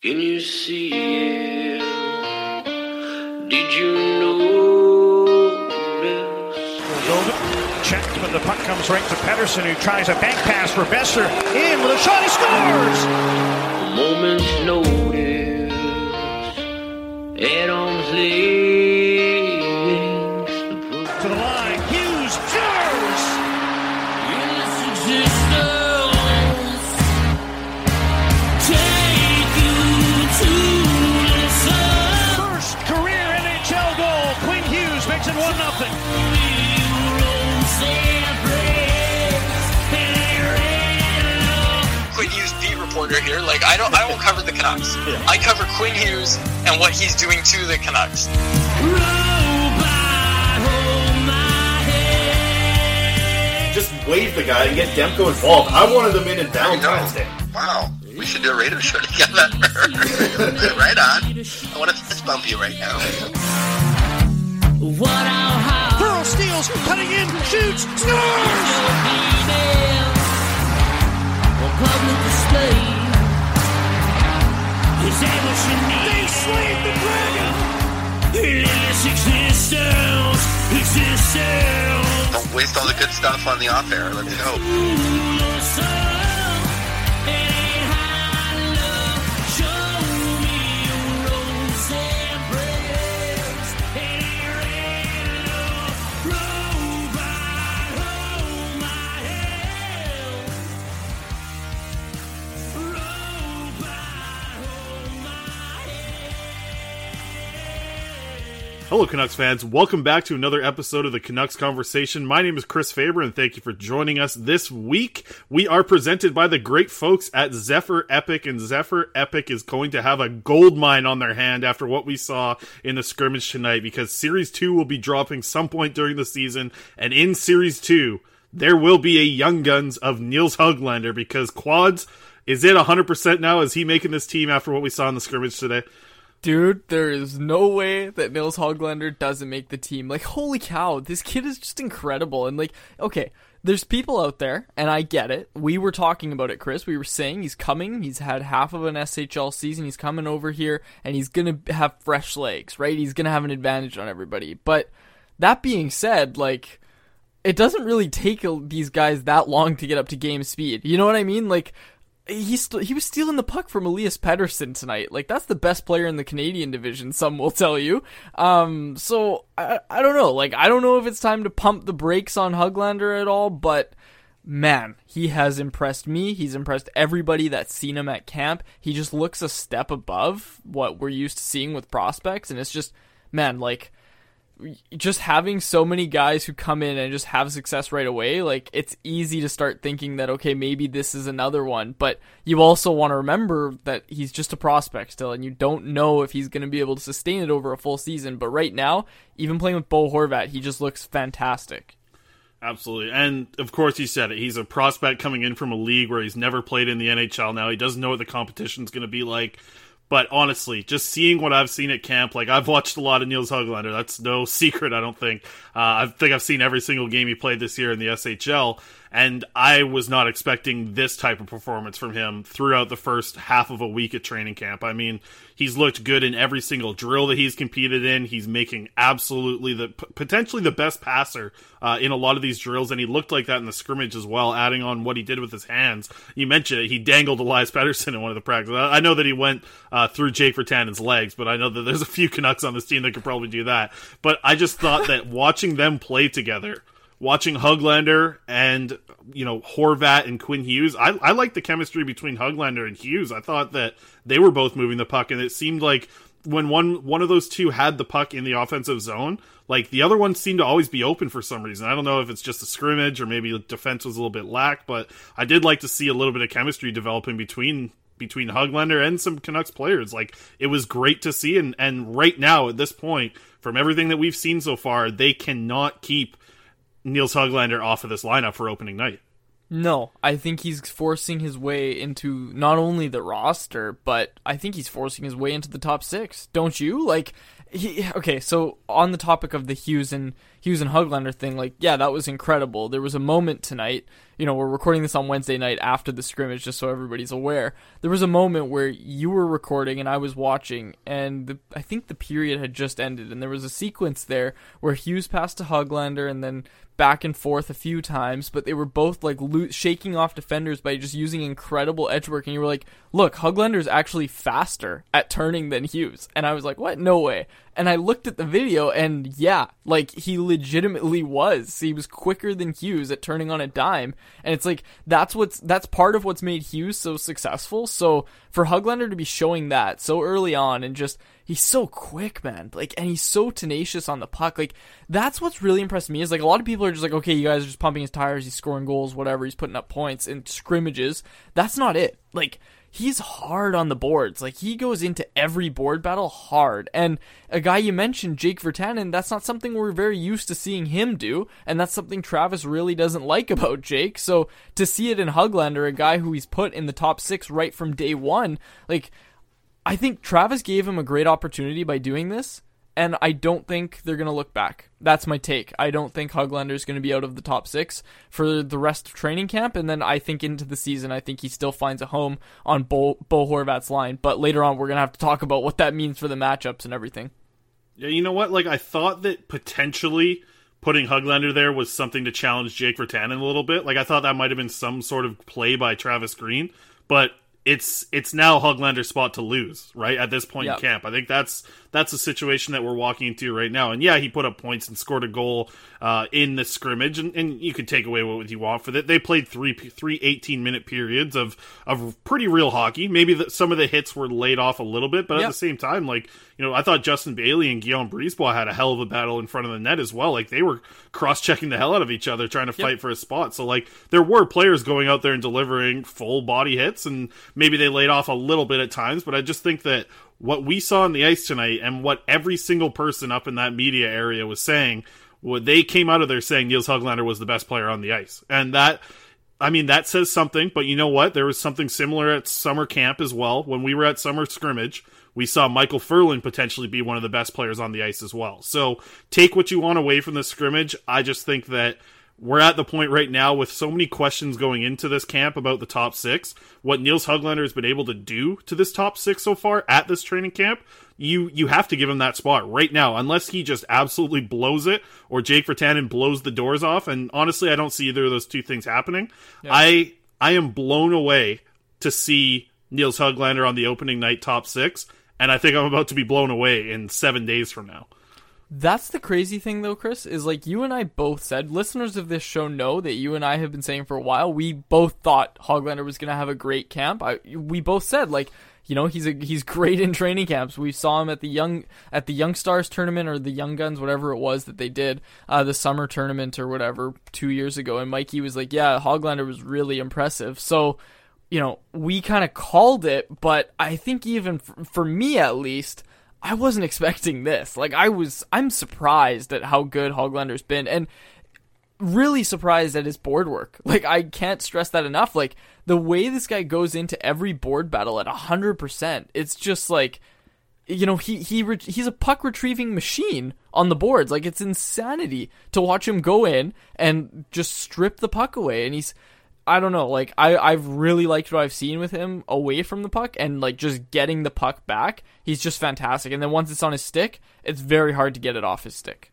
Can you see it? Did you know this? Checked, but the puck comes right to Pettersson, who tries a bank pass for Boeser. In with a shot, he scores! A moment's notice. At arm's reporter here. Like I don't, I don't cover the Canucks. I cover Quinn Hughes and what he's doing to the Canucks. just wave the guy and get Demko involved. I wanted them in in Valentine's Day. Wow, we should do a radio show together. right on. I want to fist bump you right now. Burrow steals, cutting in, shoots, scores! They slayed the dragon! Don't waste all the good stuff on the off air. Let's go. Hello, Canucks fans. Welcome back to another episode of the Canucks Conversation. My name is Chris Faber, and thank you for joining us this week. We are presented by the great folks at Zephyr Epic, and Zephyr Epic is going to have a gold mine on their hand after what we saw in the scrimmage tonight, because Series 2 will be dropping some point during the season, and in Series 2, there will be a Young Guns of Nils Hoglander, because Quads, is it 100% now? Is he making this team after what we saw in the scrimmage today? Dude, there is no way that Nils Hoglander doesn't make the team. Like, holy cow, this kid is just incredible. And, like, okay, there's people out there, and I get it. We were talking about it, Chris. We were saying he's coming. He's had half of an SHL season. He's coming over here, and he's going to have fresh legs, right? He's going to have an advantage on everybody. But that being said, like, it doesn't really take these guys that long to get up to game speed. You know what I mean? Like, he st- he was stealing the puck from Elias Pettersson tonight. Like that's the best player in the Canadian division. Some will tell you. Um, so I I don't know. Like I don't know if it's time to pump the brakes on Hoglander at all, but man, he has impressed me. He's impressed everybody that's seen him at camp. He just looks a step above what we're used to seeing with prospects, and it's just, man, like just having so many guys who come in and just have success right away, like it's easy to start thinking that okay, maybe this is another one, but you also want to remember that he's just a prospect still and you don't know if he's going to be able to sustain it over a full season, but right now, even playing with Bo Horvat, he just looks fantastic. Absolutely. And of course, he said it. He's a prospect coming in from a league where he's never played in the NHL now. He doesn't know what the competition's going to be like. But honestly, just seeing what I've seen at camp, like I've watched a lot of Nils Hoglander. That's no secret, I don't think. Uh, I think I've seen every single game he played this year in the SHL and I was not expecting this type of performance from him throughout the first half of a week at training camp. I mean, he's looked good in every single drill that he's competed in. He's making absolutely the potentially the best passer uh, in a lot of these drills, and he looked like that in the scrimmage as well. Adding on what he did with his hands, you mentioned it. He dangled Elias Pettersson in one of the practices. I know that he went uh, through Jake Virtanen's legs, but I know that there's a few Canucks on this team that could probably do that. But I just thought that watching them play together watching Hoglander and you know Horvat and Quinn Hughes, I, I like the chemistry between Hoglander and Hughes. I thought that they were both moving the puck, and it seemed like when one one of those two had the puck in the offensive zone, like the other one seemed to always be open for some reason. I don't know if it's just a scrimmage or maybe the defense was a little bit lack, but I did like to see a little bit of chemistry developing between between Hoglander and some Canucks players. Like it was great to see, and and right now at this point, from everything that we've seen so far, they cannot keep Nils Hoglander off of this lineup for opening night. No, I think he's forcing his way into not only the roster, but I think he's forcing his way into the top six. Don't you? Like, he, okay, so on the topic of the Hughes and Hughes and Hoglander thing, like, yeah, that was incredible. There was a moment tonight, you know, we're recording this on Wednesday night after the scrimmage, just so everybody's aware. There was a moment where you were recording and I was watching, and the, I think the period had just ended, and there was a sequence there where Hughes passed to Hoglander and then back and forth a few times, but they were both like lo- shaking off defenders by just using incredible edge work. And you were like, look, Hoglander's actually faster at turning than Hughes. And I was like, what? No way. And I looked at the video and yeah, like he legitimately was. He was quicker than Hughes at turning on a dime. And it's like that's what's that's part of what's made Hughes so successful. So for Hoglander to be showing that so early on and just he's so quick, man. Like and he's so tenacious on the puck. Like that's what's really impressed me is like a lot of people are just like, okay, you guys are just pumping his tires, he's scoring goals, whatever, he's putting up points in scrimmages. That's not it. Like he's hard on the boards. Like he goes into every board battle hard. And a guy you mentioned, Jake Virtanen, that's not something we're very used to seeing him do, and that's something Travis really doesn't like about Jake. So to see it in Hoglander, a guy who he's put in the top six right from day one, like I think Travis gave him a great opportunity by doing this and I don't think they're going to look back. That's my take. I don't think Hoglander is going to be out of the top six for the rest of training camp, and then I think into the season, I think he still finds a home on Bo, Bo Horvat's line. But later on, we're going to have to talk about what that means for the matchups and everything. Yeah, you know what? Like, I thought that potentially putting Hoglander there was something to challenge Jake Virtanen a little bit. Like, I thought that might have been some sort of play by Travis Green, but it's it's now Hoglander's spot to lose, right? At this point yep. in camp. I think that's that's a situation that we're walking into right now. And yeah, he put up points and scored a goal uh, in the scrimmage, and, and you could take away what you want for that. They played three three 18 minute periods of of pretty real hockey. Maybe the, some of the hits were laid off a little bit, but at the same time, like you know, I thought Justin Bailey and Guillaume Brisebois had a hell of a battle in front of the net as well. Like they were cross checking the hell out of each other, trying to fight yep. for a spot. So like there were players going out there and delivering full body hits, and maybe they laid off a little bit at times. But I just think that what we saw on the ice tonight and what every single person up in that media area was saying, what they came out of there saying Nils Hoglander was the best player on the ice. And that I mean that says something, but you know what? There was something similar at summer camp as well. When we were at summer scrimmage, we saw Michael Ferland potentially be one of the best players on the ice as well. So take what you want away from the scrimmage. I just think that we're at the point right now with so many questions going into this camp about the top six. What Nils Hoglander has been able to do to this top six so far at this training camp, you you have to give him that spot right now, unless he just absolutely blows it or Jake Virtanen blows the doors off. And honestly, I don't see either of those two things happening. Yeah. I I am blown away to see Nils Hoglander on the opening night top six, and I think I'm about to be blown away in seven days from now. That's the crazy thing, though, Chris, is like you and I both said, listeners of this show know that you and I have been saying for a while, we both thought Hoglander was going to have a great camp. I, we both said, like, you know, he's a, he's great in training camps. We saw him at the young at the Young Stars tournament or the Young Guns, whatever it was that they did, uh, the summer tournament or whatever two years ago. And Mikey was like, "Yeah, Hoglander was really impressive." So, you know, we kind of called it, but I think even for, for me at least, I wasn't expecting this. Like I was I'm surprised at how good Hoglander's been and really surprised at his board work. Like I can't stress that enough. Like the way this guy goes into every board battle at 100%, it's just like you know, he he re- he's a puck retrieving machine on the boards. Like it's insanity to watch him go in and just strip the puck away and he's I don't know, like I I've really liked what I've seen with him away from the puck and like just getting the puck back. He's just fantastic. And then once it's on his stick, it's very hard to get it off his stick.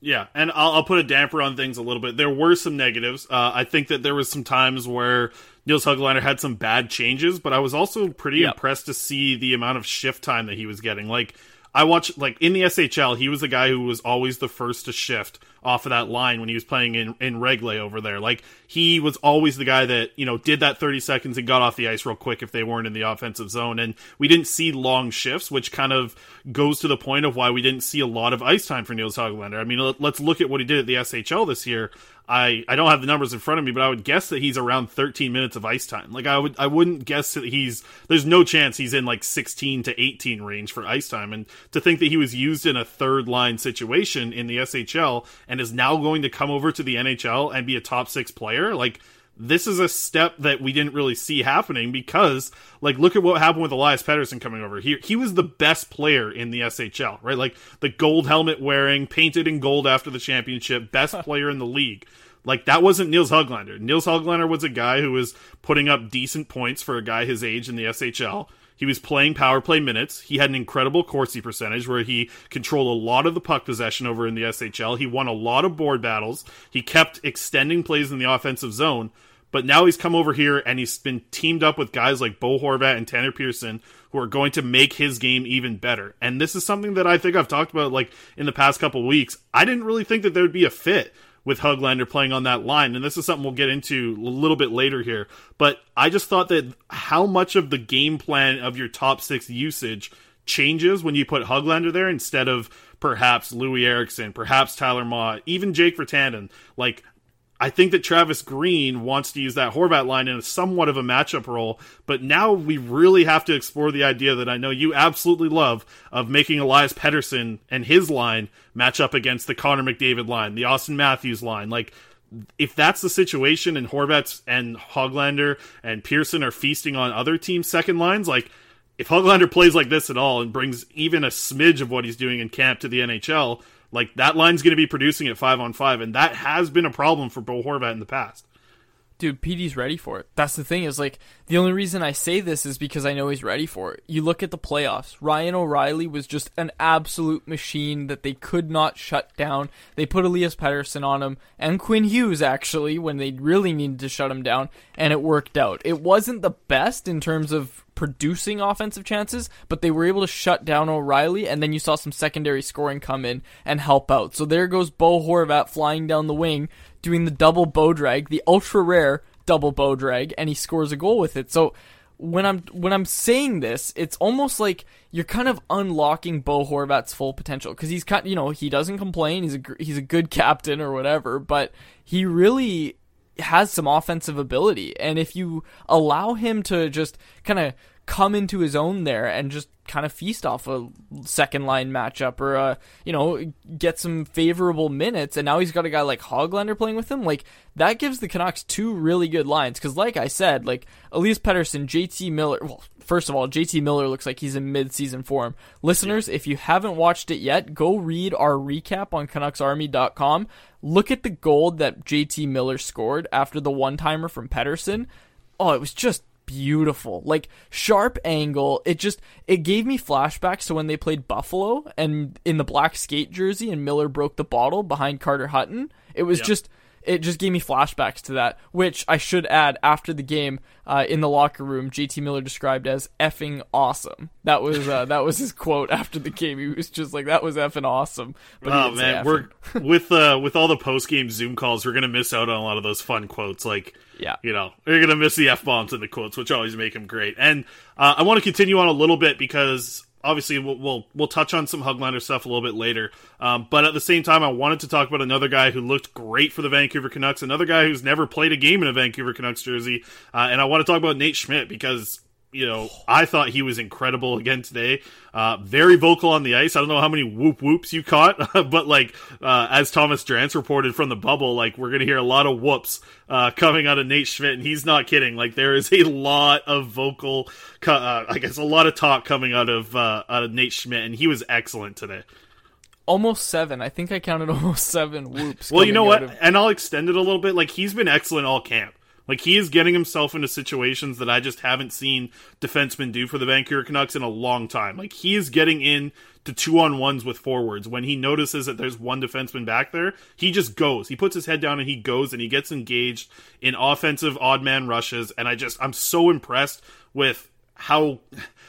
Yeah, and I'll, I'll put a damper on things a little bit. There were some negatives. Uh, I think that there was some times where Nils Hoglander had some bad changes, but I was also pretty Yep. impressed to see the amount of shift time that he was getting. Like I watched, like in the SHL, he was the guy who was always the first to shift off of that line when he was playing in in Rögle over there. Like he was always the guy that you know did that thirty seconds and got off the ice real quick if they weren't in the offensive zone. And we didn't see long shifts, which kind of goes to the point of why we didn't see a lot of ice time for Nils Hoglander. I mean, let's look at what he did at the SHL this year. I, I don't have the numbers in front of me, but I would guess that he's around 13 minutes of ice time. Like I would I wouldn't guess that he's there's no chance he's in like 16 to 18 range for ice time. And to think that he was used in a third line situation in the SHL and is now going to come over to the NHL and be a top six player, like this is a step that we didn't really see happening because like look at what happened with Elias Pettersson coming over. He he was the best player in the SHL, right? Like the gold helmet wearing, painted in gold after the championship, best player in the league. Like that wasn't Nils Hoglander. Nils Hoglander was a guy who was putting up decent points for a guy his age in the SHL. He was playing power play minutes. He had an incredible Corsi percentage where he controlled a lot of the puck possession over in the SHL. He won a lot of board battles. He kept extending plays in the offensive zone. But now he's come over here and he's been teamed up with guys like Bo Horvat and Tanner Pearson who are going to make his game even better. And this is something that I think I've talked about like in the past couple weeks. I didn't really think that there would be a fit with Hoglander playing on that line. And this is something we'll get into a little bit later here. But I just thought that how much of the game plan of your top six usage changes when you put Hoglander there instead of perhaps Loui Eriksson, perhaps Tyler Motte, even Jake Virtanen. Like, I think that Travis Green wants to use that Horvat line in a somewhat of a matchup role, but now we really have to explore the idea that I know you absolutely love of making Elias Pettersson and his line match up against the Connor McDavid line, the Auston Matthews line. Like, if that's the situation and Horvats and Hoglander and Pearson are feasting on other teams' second lines, like, if Hoglander plays like this at all and brings even a smidge of what he's doing in camp to the NHL, like that line's going to be producing at five on five, and that has been a problem for Bo Horvat in the past. Dude, PD's ready for it. That's the thing is like the only reason I say this is because I know he's ready for it. You look at the playoffs. Ryan O'Reilly was just an absolute machine that they could not shut down. They put Elias Pettersson on him and Quinn Hughes actually when they really needed to shut him down and it worked out. It wasn't the best in terms of producing offensive chances, but they were able to shut down O'Reilly, and then you saw some secondary scoring come in and help out. So there goes Bo Horvat flying down the wing, doing the double bow drag, the ultra rare double bow drag, and he scores a goal with it. So when I'm when I'm saying this, it's almost like you're kind of unlocking Bo Horvat's full potential because he's kind, you know, he doesn't complain. He's a he's a good captain or whatever, but he really has some offensive ability. And if you allow him to just kind of come into his own there and just kind of feast off a second line matchup or uh you know get some favorable minutes and now he's got a guy like Hoglander playing with him like that gives the Canucks two really good lines cuz like I said like Elias Pettersson JT Miller well first of all JT Miller looks like he's in mid-season form. Listeners if you haven't watched it yet go read our recap on canucksarmy.com look at the goal that JT Miller scored after the one-timer from Pettersson. Oh it was just beautiful like sharp angle it just it gave me flashbacks to when they played buffalo and in the black skate jersey and miller broke the bottle behind carter hutton it was Yep. just it just gave me flashbacks to that, which I should add after the game uh, in the locker room. JT Miller described as effing awesome. That was uh, that was his quote after the game. He was just like, "That was effing awesome." But oh man, we're with uh, with all the post game Zoom calls, we're gonna miss out on a lot of those fun quotes. Like, yeah, you know, you're gonna miss the f bombs in the quotes, which always make him great. And uh, I want to continue on a little bit because obviously we'll, we'll, we'll touch on some Hoglander stuff a little bit later. Um, but at the same time, I wanted to talk about another guy who looked great for the Vancouver Canucks, another guy who's never played a game in a Vancouver Canucks jersey, uh, and I want to talk about Nate Schmidt because you know, I thought he was incredible again today. Uh, very vocal on the ice. I don't know how many whoop whoops you caught, but like uh, as Thomas Drance reported from the bubble, like we're gonna hear a lot of whoops uh, coming out of Nate Schmidt, and he's not kidding. Like there is a lot of vocal, uh, I guess, a lot of talk coming out of uh, out of Nate Schmidt, and he was excellent today. Almost seven. I think I counted almost seven whoops. well, you know what? Of- and I'll extend it a little bit. Like he's been excellent all camp. Like he is getting himself into situations that I just haven't seen defensemen do for the Vancouver Canucks in a long time. Like he is getting in to two on ones with forwards when he notices that there's one defenseman back there. He just goes. He puts his head down and he goes and he gets engaged in offensive odd man rushes. And I just I'm so impressed with how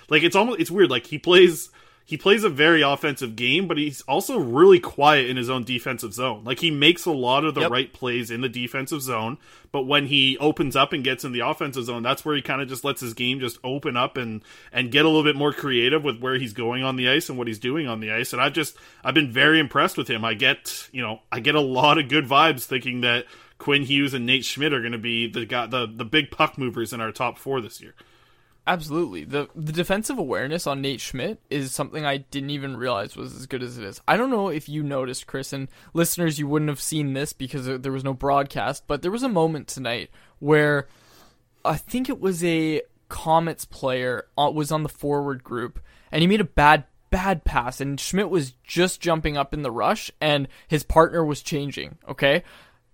like it's almost it's weird. Like he plays he plays a very offensive game, but he's also really quiet in his own defensive zone. Like he makes a lot of the yep. right plays in the defensive zone, but when he opens up and gets in the offensive zone, that's where he kind of just lets his game just open up and and get a little bit more creative with where he's going on the ice and what he's doing on the ice. And I've just I've been very impressed with him. I get, you know, I get a lot of good vibes thinking that Quinn Hughes and Nate Schmidt are going to be the the the big puck movers in our top 4 this year. Absolutely. The the defensive awareness on Nate Schmidt is something I didn't even realize was as good as it is. I don't know if you noticed, Chris, and listeners, you wouldn't have seen this because there was no broadcast, but there was a moment tonight where I think it was a Comets player uh, was on the forward group and he made a bad bad pass and Schmidt was just jumping up in the rush and his partner was changing, okay?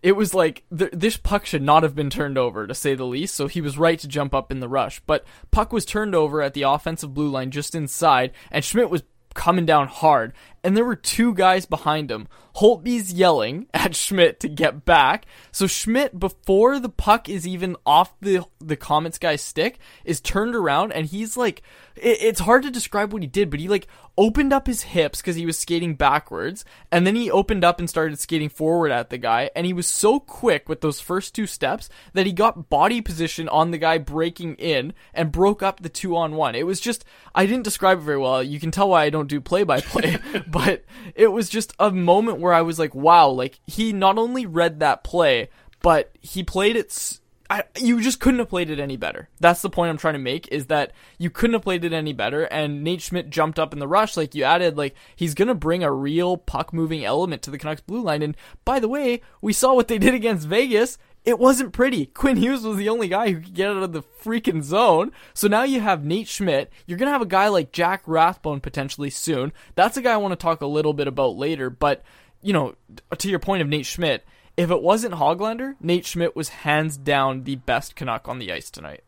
It was like th- this puck should not have been turned over to say the least. So he was right to jump up in the rush. But puck was turned over at the offensive blue line just inside and schmidt was coming down hard. And there were two guys behind him. Holtby's yelling at schmidt to get back. So schmidt before the puck is even off the the comets guy's stick is turned around and he's like it, it's hard to describe what he did but he like opened up his hips because he was skating backwards, and then he opened up and started skating forward at the guy, and he was so quick with those first two steps that he got body position on the guy breaking in and broke up the two on one. It was just, I didn't describe it very well. You can tell why I don't do play by play, but it was just a moment where I was like, wow, like he not only read that play, but he played it I, you just couldn't have played it any better. That's the point I'm trying to make is that you couldn't have played it any better. And Nate Schmidt jumped up in the rush, like you added, like he's gonna bring a real puck moving element to the Canucks blue line. And by the way, we saw what they did against Vegas. It wasn't pretty. Quinn Hughes was the only guy who could get out of the freaking zone. So now you have Nate Schmidt. You're gonna have a guy like Jack Rathbone potentially soon. That's a guy I want to talk a little bit about later. But you know, to your point of Nate Schmidt if it wasn't Hoglander, Nate Schmidt was hands down the best Canuck on the ice tonight.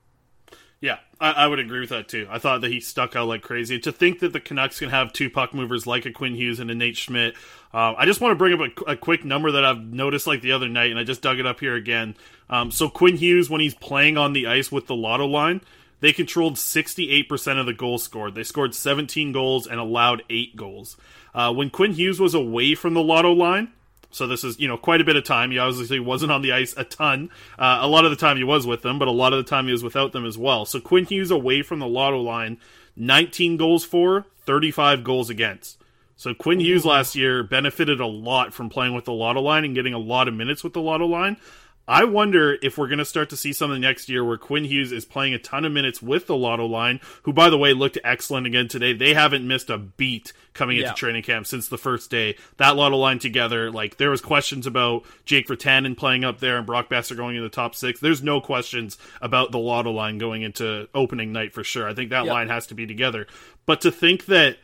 Yeah, I, I, would agree with that too. I thought that he stuck out like crazy. To think that the Canucks can have two puck movers like a Quinn Hughes and a Nate Schmidt. Uh, I just want to bring up a, a, quick number that I've noticed like the other night, and I just dug it up here again. Um, so Quinn Hughes, when he's playing on the ice with the Lotto line, they controlled 68% of the goals scored. They scored 17 goals and allowed eight goals. Uh, when Quinn Hughes was away from the Lotto line, so this is, you know, quite a bit of time. He obviously wasn't on the ice a ton. Uh, a lot of the time he was with them, but a lot of the time he was without them as well. So Quinn Hughes away from the lotto line, 19 goals for, 35 goals against. So Quinn Hughes last year benefited a lot from playing with the lotto line and getting a lot of minutes with the lotto line. I wonder if we're going to start to see something next year where Quinn Hughes is playing a ton of minutes with the Lotto line, who, by the way, looked excellent again today. They haven't missed a beat coming into yeah. training camp since the first day. That Lotto line together, like, there was questions about Jake Virtanen playing up there and Brock Boeser going in the top six. There's no questions about the Lotto line going into opening night for sure. I think that line has to be together. But to think that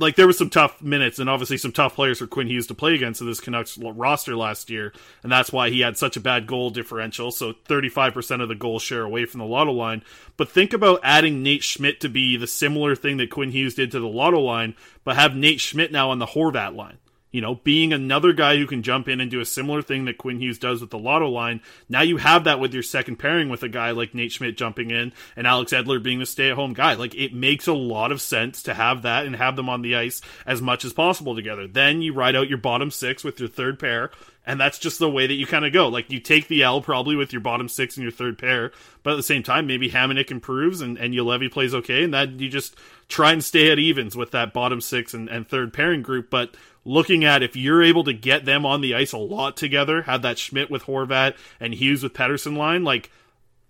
like there was some tough minutes and obviously some tough players for Quinn Hughes to play against in this Canucks roster last year, and that's why he had such a bad goal differential. So 35% of the goal share away from the Lotto line. But think about adding Nate Schmidt to be the similar thing that Quinn Hughes did to the Lotto line, but have Nate Schmidt now on the Horvat line. You know, being another guy who can jump in and do a similar thing that Quinn Hughes does with the Lotto line. Now you have that with your second pairing with a guy like Nate Schmidt jumping in and Alex Edler being the stay at home guy. Like it makes a lot of sense to have that and have them on the ice as much as possible together. Then you ride out your bottom six with your third pair. And that's just the way that you kind of go. Like you take the L probably with your bottom six and your third pair, but at the same time, maybe Hamonic improves and, and Juolevi plays okay, and that you just try and stay at evens with that bottom six and, and third pairing group. But looking at if you're able to get them on the ice a lot together, have that Schmidt with Horvat and Hughes with Pettersson line, like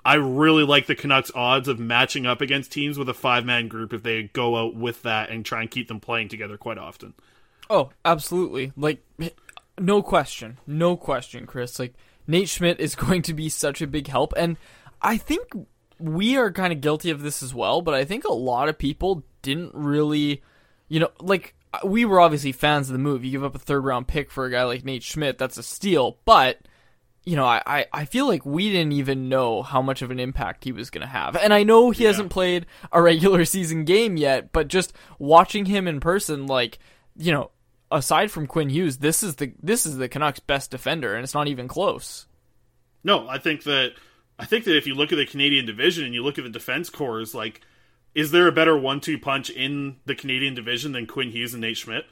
I really like the Canucks' odds of matching up against teams with a five man group if they go out with that and try and keep them playing together quite often. Oh, absolutely. Like, no question. No question, Chris. Like, Nate Schmidt is going to be such a big help. And I think we are kind of guilty of this as well, but I think a lot of people didn't really, you know, like, we were obviously fans of the move. You give up a third round pick for a guy like Nate Schmidt, that's a steal. But you know, I, I feel like we didn't even know how much of an impact he was going to have. And I know he yeah. hasn't played a regular season game yet, but just watching him in person, like, you know, aside from Quinn Hughes, this is the this is the Canucks' best defender, and it's not even close. No, I think that I think that if you look at the Canadian division and you look at the defense cores, like is there a better one-two punch in the Canadian division than Quinn Hughes and Nate Schmidt?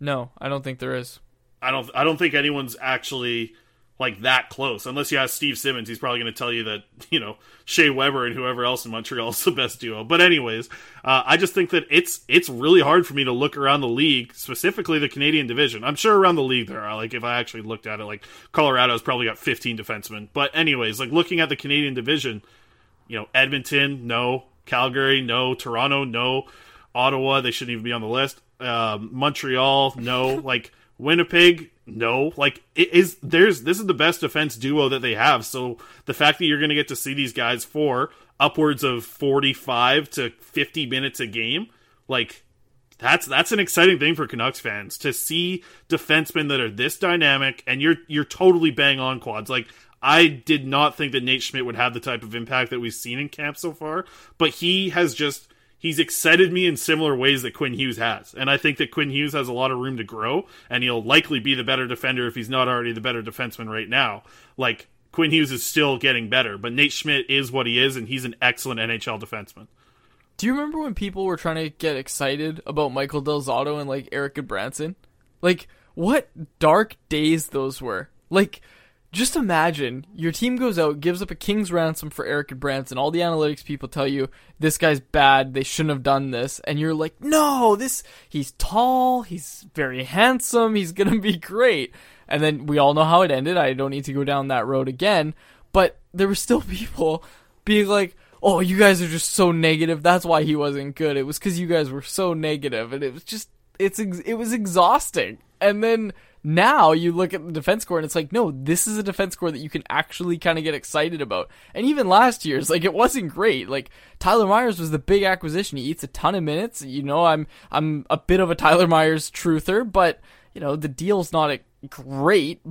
No, I don't think there is. I don't. I don't think anyone's actually like that close. Unless you ask Steve Simmons, he's probably going to tell you that you know Shea Weber and whoever else in Montreal is the best duo. But anyways, uh, I just think that it's it's really hard for me to look around the league, specifically the Canadian division. I'm sure around the league there are like if I actually looked at it, like Colorado's probably got 15 defensemen. But anyways, like looking at the Canadian division, you know Edmonton, no. Calgary, no. Toronto, no. Ottawa, they shouldn't even be on the list. Um, Montreal, no. like Winnipeg, no. Like it is there's this is the best defense duo that they have. So the fact that you're going to get to see these guys for upwards of 45 to 50 minutes a game, like that's that's an exciting thing for Canucks fans to see defensemen that are this dynamic and you're you're totally bang on quads. Like I did not think that Nate Schmidt would have the type of impact that we've seen in camp so far, but he has just he's excited me in similar ways that Quinn Hughes has. And I think that Quinn Hughes has a lot of room to grow and he'll likely be the better defender if he's not already the better defenseman right now. Like Quinn Hughes is still getting better, but Nate Schmidt is what he is and he's an excellent NHL defenseman. Do you remember when people were trying to get excited about Michael Del Zotto and like Erik Gudbranson? Like what dark days those were. Like just imagine your team goes out, gives up a king's ransom for Erik Gudbranson. All the analytics people tell you this guy's bad. They shouldn't have done this, and you're like, no, this he's tall, he's very handsome, he's gonna be great. And then we all know how it ended. I don't need to go down that road again. But there were still people being like, "Oh, you guys are just so negative. That's why he wasn't good. It was because you guys were so negative." And it was just, it's it was exhausting. And then now you look at the defense core and it's like, no, this is a defense core that you can actually kind of get excited about. And even last year's, like, it wasn't great. Like, Tyler Myers was the big acquisition. He eats a ton of minutes. You know, I'm, I'm a bit of a Tyler Myers truther, but, you know, the deal's not great,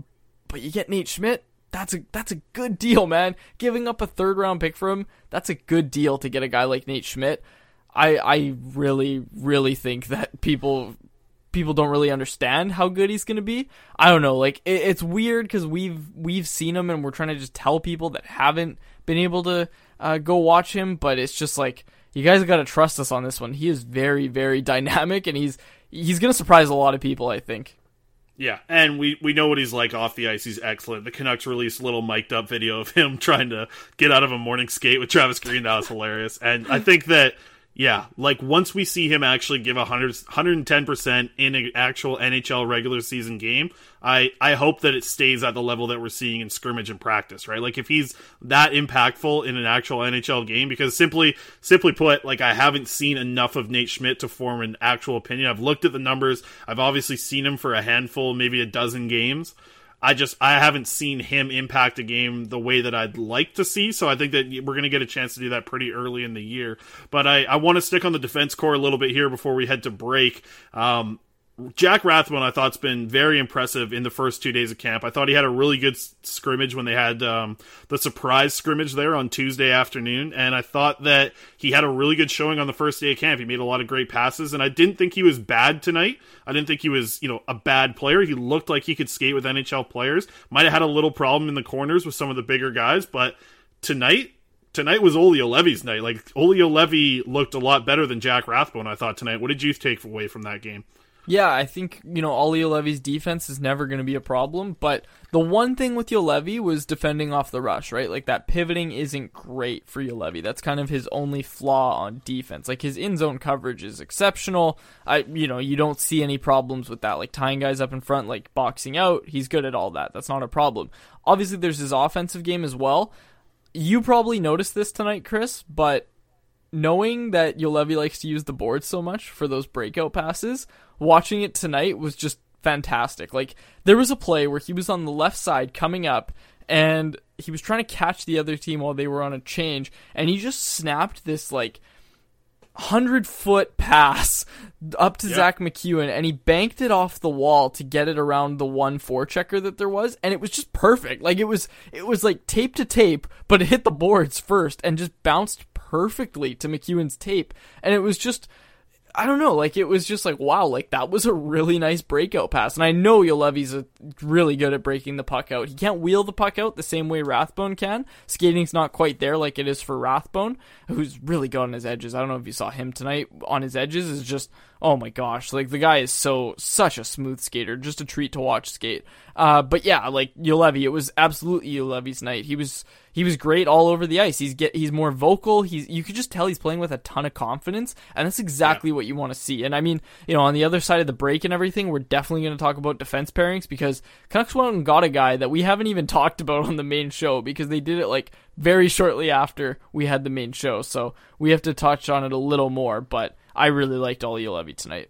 but you get Nate Schmidt. That's a that's a good deal, man. Giving up a third round pick for him, that's a good deal to get a guy like Nate Schmidt. I I really really think that people people don't really understand how good he's going to be. I don't know, like it, it's weird because we've we've seen him and we're trying to just tell people that haven't been able to uh, go watch him, but it's just like you guys got to trust us on this one. He is very very dynamic and he's he's going to surprise a lot of people. I think. Yeah, and we, we know what he's like off the ice. He's excellent. The Canucks released a little mic'd up video of him trying to get out of a morning skate with Travis Green. That was hilarious. And I think that yeah, like once we see him actually give 100, 110% in an actual NHL regular season game, I, I hope that it stays at the level that we're seeing in scrimmage and practice, right? Like if he's that impactful in an actual NHL game, because simply simply put, like I haven't seen enough of Nate Schmidt to form an actual opinion. I've looked at the numbers. I've obviously seen him for a handful, maybe a dozen games. I just I haven't seen him impact a game the way that I'd like to see. So I think that we're going to get a chance to do that pretty early in the year. But I, I want to stick on the defense core a little bit here before we head to break. Um, Jack Rathbone, I thought's been very impressive in the first two days of camp. I thought he had a really good scrimmage when they had um, the surprise scrimmage there on Tuesday afternoon, and I thought that he had a really good showing on the first day of camp. He made a lot of great passes, and I didn't think he was bad tonight. I didn't think he was, you know, a bad player. He looked like he could skate with NHL players. Might have had a little problem in the corners with some of the bigger guys, but tonight tonight was Olli Juolevi's night. Like Olli Juolevi looked a lot better than Jack Rathbone. I thought tonight. What did you take away from that game? Yeah, I think, you know, Olli Juolevi's defense is never going to be a problem, but the one thing with Juolevi was defending off the rush, right? Like that pivoting isn't great for Juolevi. That's kind of his only flaw on defense. Like his in-zone coverage is exceptional. I, you know, you don't see any problems with that. Like tying guys up in front, like boxing out, he's good at all that. That's not a problem. Obviously, there's his offensive game as well. You probably noticed this tonight, Chris, but knowing that Juolevi likes to use the board so much for those breakout passes, watching it tonight was just fantastic. Like there was a play where he was on the left side coming up and he was trying to catch the other team while they were on a change and he just snapped this like hundred foot pass up to Zack MacEwen, and he banked it off the wall to get it around the one four checker that there was and it was just perfect. Like it was it was like tape to tape, but it hit the boards first and just bounced perfectly to MacEwen's tape. And it was just I don't know, like it was just like wow, like that was a really nice breakout pass. And I know Juolevi's a, really good at breaking the puck out. He can't wheel the puck out the same way Rathbone can. Skating's not quite there like it is for Rathbone, who's really good on his edges. I don't know if you saw him tonight on his edges is just oh my gosh, like the guy is so such a smooth skater, just a treat to watch skate. Uh, but yeah, like Juolevi, it was absolutely Juolevi's night. He was he was great all over the ice. He's get he's more vocal. He's you could just tell he's playing with a ton of confidence, and that's exactly yeah. what you want to see. And I mean, you know, on the other side of the break and everything, we're definitely going to talk about defense pairings because Canucks went and got a guy that we haven't even talked about on the main show because they did it like very shortly after we had the main show. So we have to touch on it a little more, but I really liked Olli Juolevi tonight.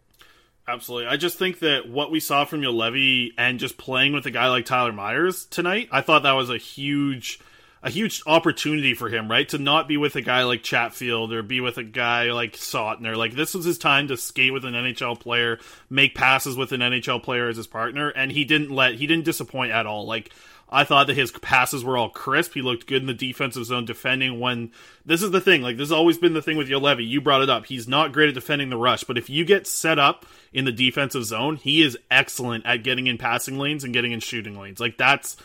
Absolutely. I just think that what we saw from Juolevi and just playing with a guy like Tyler Myers tonight, I thought that was a huge a huge opportunity for him, right? To not be with a guy like Chatfield or be with a guy like Sautner. Like this was his time to skate with an NHL player, make passes with an NHL player as his partner, and he didn't let he didn't disappoint at all. Like I thought that his passes were all crisp. He looked good in the defensive zone defending when this is the thing. Like this has always been the thing with Juolevi. You brought it up. He's not great at defending the rush, but if you get set up in the defensive zone, he is excellent at getting in passing lanes and getting in shooting lanes. Like that's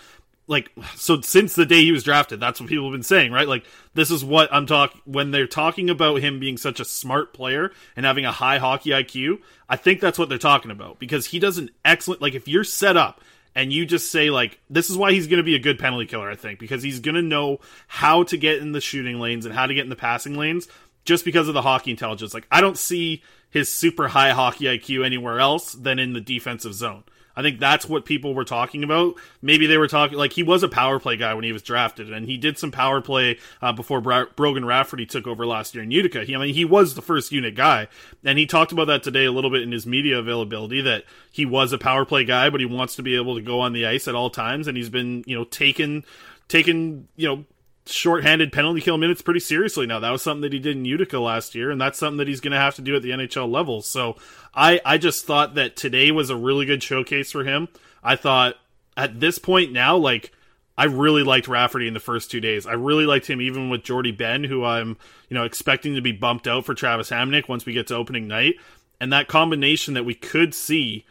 like so since the day he was drafted that's what people have been saying right? Like this is what i'm talking when they're talking about him being such a smart player and having a high hockey iq i think that's what they're talking about. Because he does an excellent like if you're set up and you just say like this is why he's going to be a good penalty killer i think because he's going to know how to get in the shooting lanes and how to get in the passing lanes just because of the hockey intelligence. Like i don't see his super high hockey iq anywhere else than in the defensive zone I think that's what people were talking about. Maybe they were talking like he was a power play guy when he was drafted, and he did some power play uh, before Bra- Brogan Rafferty took over last year in Utica. He, I mean, he was the first unit guy, and he talked about that today a little bit in his media availability that he was a power play guy, but he wants to be able to go on the ice at all times, and he's been you know taken taken you know shorthanded penalty kill minutes pretty seriously now. That was something that he did in Utica last year, and that's something that he's going to have to do at the NHL level. So I, I just thought that today was a really good showcase for him. I thought at this point now, like, I really liked Rafferty in the first two days. I really liked him even with Jordie Benn, who I'm, you know, expecting to be bumped out for Travis Hamonic once we get to opening night. And that combination that we could see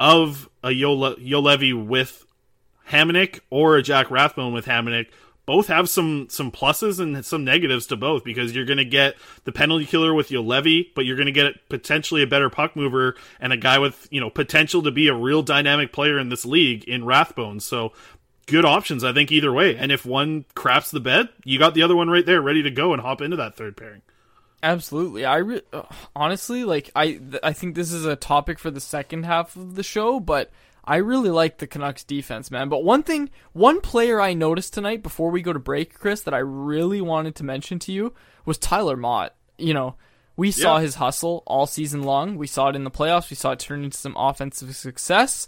of a Juolevi with Hamonic or a Jack Rathbone with Hamonic both have some some pluses and some negatives to both because you're going to get the penalty killer with Juolevi, but you're going to get potentially a better puck mover and a guy with you know potential to be a real dynamic player in this league in Rathbone. So good options, I think, either way. And if one craps the bed, you got the other one right there, ready to go and hop into that third pairing. Absolutely. I re- honestly like I I think this is a topic for the second half of the show, but I really like the Canucks defense, man. But one thing, one player I noticed tonight before we go to break, Chris, that I really wanted to mention to you was Tyler Motte. You know, we yeah. saw his hustle all season long. We saw it in the playoffs. We saw it turn into some offensive success.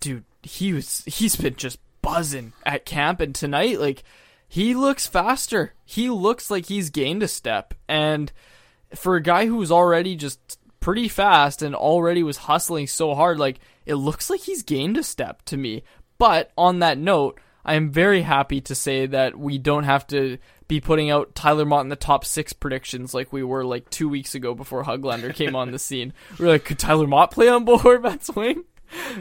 Dude, he was he's been just buzzing at camp and tonight like he looks faster. He looks like he's gained a step and for a guy who's already just pretty fast and already was hustling so hard. Like it looks like he's gained a step to me. But on that note, I am very happy to say that we don't have to be putting out Tyler Motte in the top six predictions like we were like two weeks ago before Hoglander came on the scene. We are like, could Tyler Motte play on Bohorvat's swing?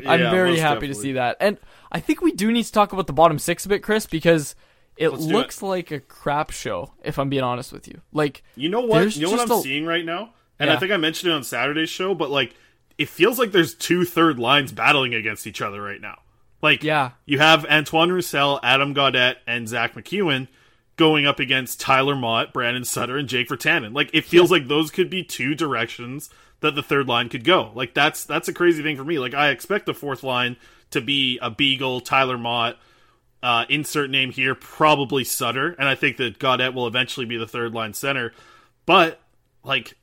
I'm very happy to see that. And I think we do need to talk about the bottom six a bit, Chris, because it Let's looks like a crap show, if I'm being honest with you. Like, You know what? You know what I'm a- seeing right now? And I think I mentioned it on Saturday's show, but like it feels like there's two third lines battling against each other right now. Like Yeah. you have Antoine Roussel, Adam Gaudette, and Zack MacEwen going up against Tyler Motte, Brandon Sutter, and Jake Virtanen. Like it feels like those could be two directions that the third line could go. Like that's that's a crazy thing for me. Like I expect the fourth line to be a Beagle, Tyler Motte, uh, insert name here, probably Sutter, and I think that Gaudette will eventually be the third line center. But like,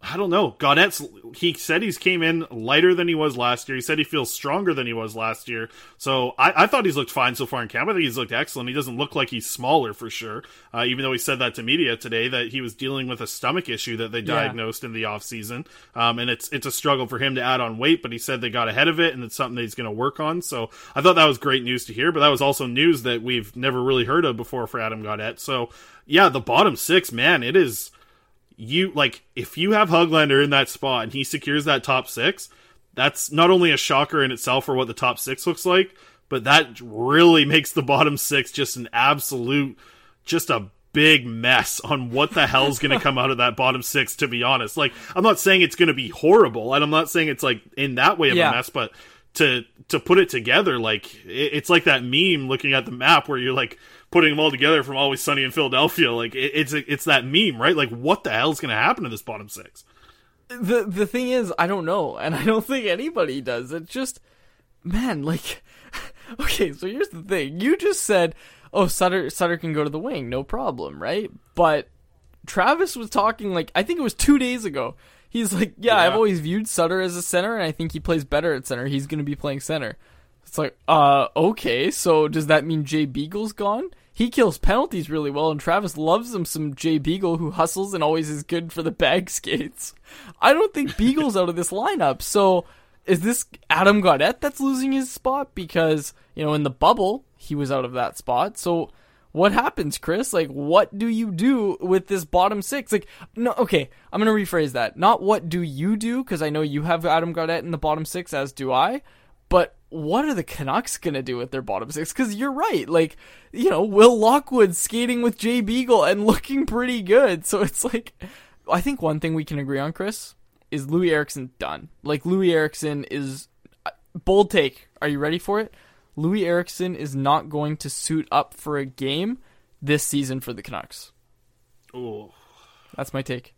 I don't know. Gaudette's he said he's came in lighter than he was last year. He said he feels stronger than he was last year. So I, I thought he's looked fine so far in camp. I think he's looked excellent. He doesn't look like he's smaller for sure. Uh, even though he said that to media today that he was dealing with a stomach issue that they Yeah. diagnosed in the offseason. Um, and it's it's a struggle for him to add on weight, but he said they got ahead of it and it's something that he's going to work on. So I thought that was great news to hear, but that was also news that we've never really heard of before for Adam Gaudette. So yeah, the bottom six, man, it is you like if you have Hoglander in that spot and he secures that top six, that's not only a shocker in itself for what the top six looks like, but that really makes the bottom six just an absolute, just a big mess on what the hell's going to come out of that bottom six. To be honest, like I'm not saying it's going to be horrible, and I'm not saying it's like in that way of Yeah. a mess, but to to put it together, like it, it's like that meme looking at the map where you're like putting them all together from Always Sunny in Philadelphia. Like it, it's it's that meme, right? Like what the hell's going to happen to this bottom six? the the thing is, I don't know, and I don't think anybody does. It's just, man, like, okay. So here's the thing: you just said, "Oh, Sutter Sutter can go to the wing, no problem," right? But Travis was talking like I think it was two days ago. He's like, "Yeah, I've always viewed Sutter as a center, and I think he plays better at center. He's going to be playing center." It's like, uh, okay. So does that mean Jay Beagle's gone? He kills penalties really well, and Travis loves him some Jay Beagle who hustles and always is good for the bag skates. I don't think Beagle's out of this lineup. So is this Adam Gaudette that's losing his spot? Because, you know, in the bubble, he was out of that spot. So what happens, Chris? Like, what do you do with this bottom six? Like, no, okay, I'm to rephrase that. Not what do you do, because I know you have Adam Gaudette in the bottom six, as do I. But what are the Canucks gonna do with their bottom six? Because you're right, like you know, Will Lockwood skating with Jay Beagle and looking pretty good. So it's like, I think one thing we can agree on, Chris, is Loui Eriksson done. Like Loui Eriksson is uh, bold take. Are you ready for it? Loui Eriksson is not going to suit up for a game this season for the Canucks. Ooh. That's my take.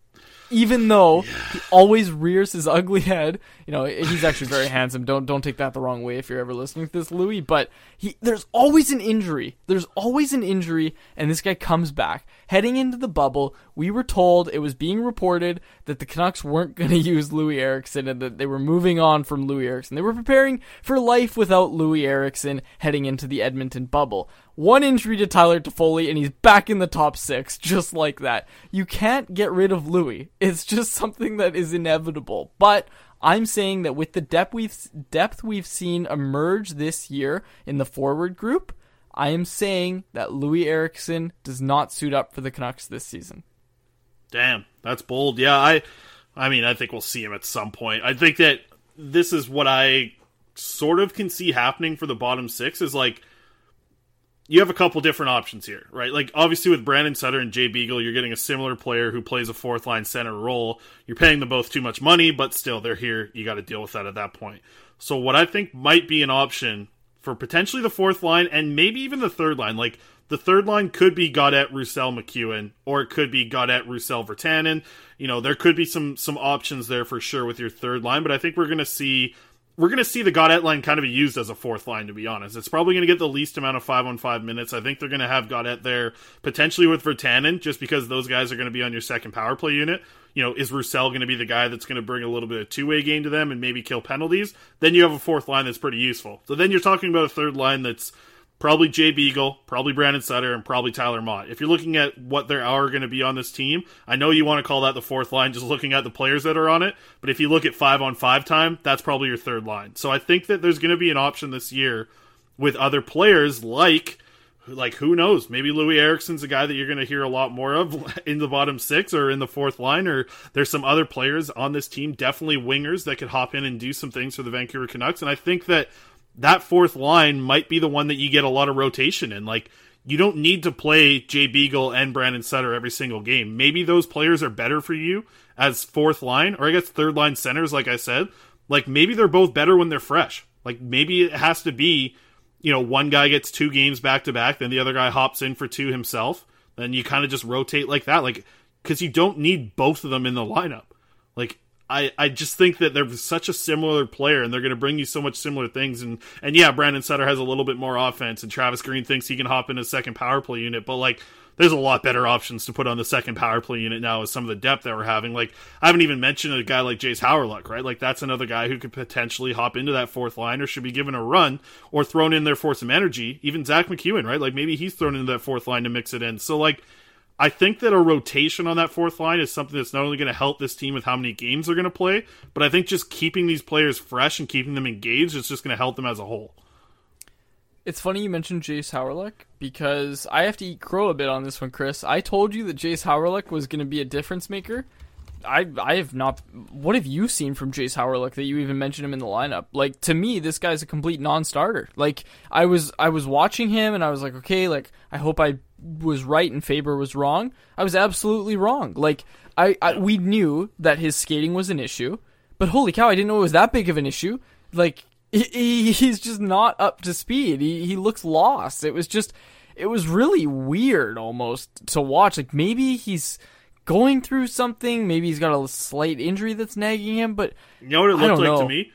Even though he always rears his ugly head, you know he's actually very handsome. Don't don't take that the wrong way if you're ever listening to this, Loui. But he there's always an injury. There's always an injury, and this guy comes back. Heading into the bubble, we were told it was being reported that the Canucks weren't going to use Loui Eriksson and that they were moving on from Loui Eriksson. They were preparing for life without Loui Eriksson heading into the Edmonton bubble. One injury to Tyler Toffoli, and he's back in the top six, just like that. You can't get rid of Loui. It's just something that is inevitable. But I'm saying that with the depth we've depth we've seen emerge this year in the forward group, I am saying that Loui Eriksson does not suit up for the Canucks this season. Damn, that's bold. Yeah, I I mean, I think we'll see him at some point. I think that this is what I sort of can see happening for the bottom 6 is like you have a couple different options here, right? Like obviously with Brandon Sutter and Jay Beagle, you're getting a similar player who plays a fourth line center role. You're paying them both too much money, but still they're here. You got to deal with that at that point. So what I think might be an option for potentially the fourth line and maybe even the third line, like the third line could be Gaudette, Roussel, MacEwen, or it could be Gaudette, Roussel, Virtanen. You know, there could be some some options there for sure with your third line, but I think we're going to see we're going to see the Gaudette line kind of be used as a fourth line, to be honest. It's probably going to get the least amount of five on five minutes. I think they're going to have Gaudette there potentially with Virtanen, just because those guys are going to be on your second power play unit. You know, is Roussel going to be the guy that's going to bring a little bit of two way game to them and maybe kill penalties? Then you have a fourth line that's pretty useful. So then you're talking about a third line that's probably Jay Beagle, probably Brandon Sutter, and probably Tyler Motte. If you're looking at what there are going to be on this team, I know you want to call that the fourth line, just looking at the players that are on it. But if you look at five on five time, that's probably your third line. So I think that there's going to be an option this year with other players like like who knows? Maybe Loui Eriksson's a guy that you're going to hear a lot more of in the bottom six or in the fourth line, or there's some other players on this team, definitely wingers that could hop in and do some things for the Vancouver Canucks. And I think that that fourth line might be the one that you get a lot of rotation in. Like you don't need to play Jay Beagle and Brandon Sutter every single game. Maybe those players are better for you as fourth line, or I guess third line centers, like I said. Like maybe they're both better when they're fresh. Like maybe it has to be you know, one guy gets two games back to back, then the other guy hops in for two himself. Then you kind of just rotate like that, like because you don't need both of them in the lineup. Like I, I just think that they're such a similar player, and they're going to bring you so much similar things. And and yeah, Brandon Sutter has a little bit more offense, and Travis Green thinks he can hop in a second power play unit, but like there's a lot better options to put on the second power play unit now with some of the depth that we're having. Like I haven't even mentioned a guy like Jayce Hawryluk, right? Like that's another guy who could potentially hop into that fourth line or should be given a run or thrown in there for some energy. Even Zack MacEwen, right? Like maybe he's thrown into that fourth line to mix it in. So like I think that a rotation on that fourth line is something that's not only going to help this team with how many games they're going to play, but I think just keeping these players fresh and keeping them engaged is just going to help them as a whole. It's funny you mentioned Jayce Hawryluk because I have to eat crow a bit on this one, Chris. I told you that Jayce Hawryluk was going to be a difference maker. I I have not. What have you seen from Jayce Hawryluk that you even mentioned him in the lineup? Like to me, this guy's a complete non-starter. Like I was I was watching him and I was like, okay, like I hope I was right and Faber was wrong. I was absolutely wrong. Like I, I we knew that his skating was an issue, but holy cow, I didn't know it was that big of an issue. Like he, he's just not up to speed. He he looks lost. It was just it was really weird almost to watch. Like maybe he's going through something. Maybe he's got a slight injury that's nagging him. But you know what it looked like know. to me?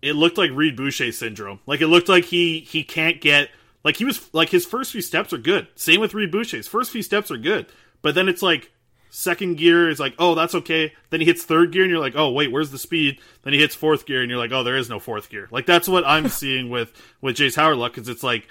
It looked like Reid Boucher syndrome. Like it looked like he he can't get like he was like his first few steps are good. Same with Reid Boucher's first few steps are good, but then it's like second gear is like, oh, that's okay. Then he hits third gear, and you're like, oh, wait, where's the speed? Then he hits fourth gear, and you're like, oh, there is no fourth gear. Like that's what I'm seeing with with Jayce Hawryluk, because it's like.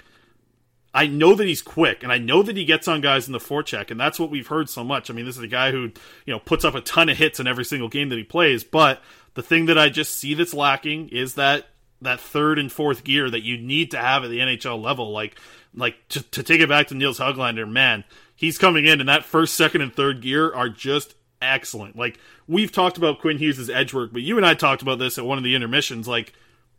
I know that he's quick, and I know that he gets on guys in the forecheck, and that's what we've heard so much. I mean, this is a guy who, you know, puts up a ton of hits in every single game that he plays. But the thing that I just see that's lacking is that that third and fourth gear that you need to have at the NHL level. Like, like to, to take it back to Nils Hoglander, man, he's coming in, and that first, second, and third gear are just excellent. Like we've talked about Quinn Hughes' edge work, but you and I talked about this at one of the intermissions. Like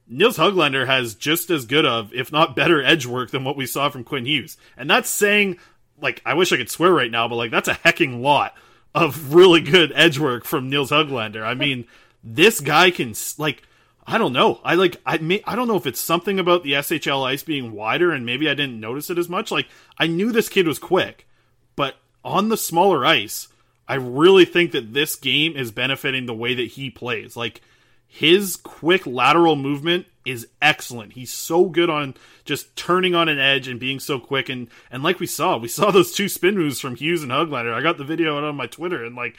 Nils Hoglander has just as good of, if not better, edge work than what we saw from Quinn Hughes, and that's saying, like, I wish I could swear right now, but like that's a hecking lot of really good edge work from Nils Hoglander. I mean, this guy can like. I don't know. I like I may I don't know if it's something about the SHL ice being wider and maybe I didn't notice it as much. Like I knew this kid was quick, but on the smaller ice, I really think that this game is benefiting the way that he plays. Like his quick lateral movement is excellent. He's so good on just turning on an edge and being so quick and and like we saw, we saw those two spin moves from Hughes and Hoglander. I got the video out on my Twitter and like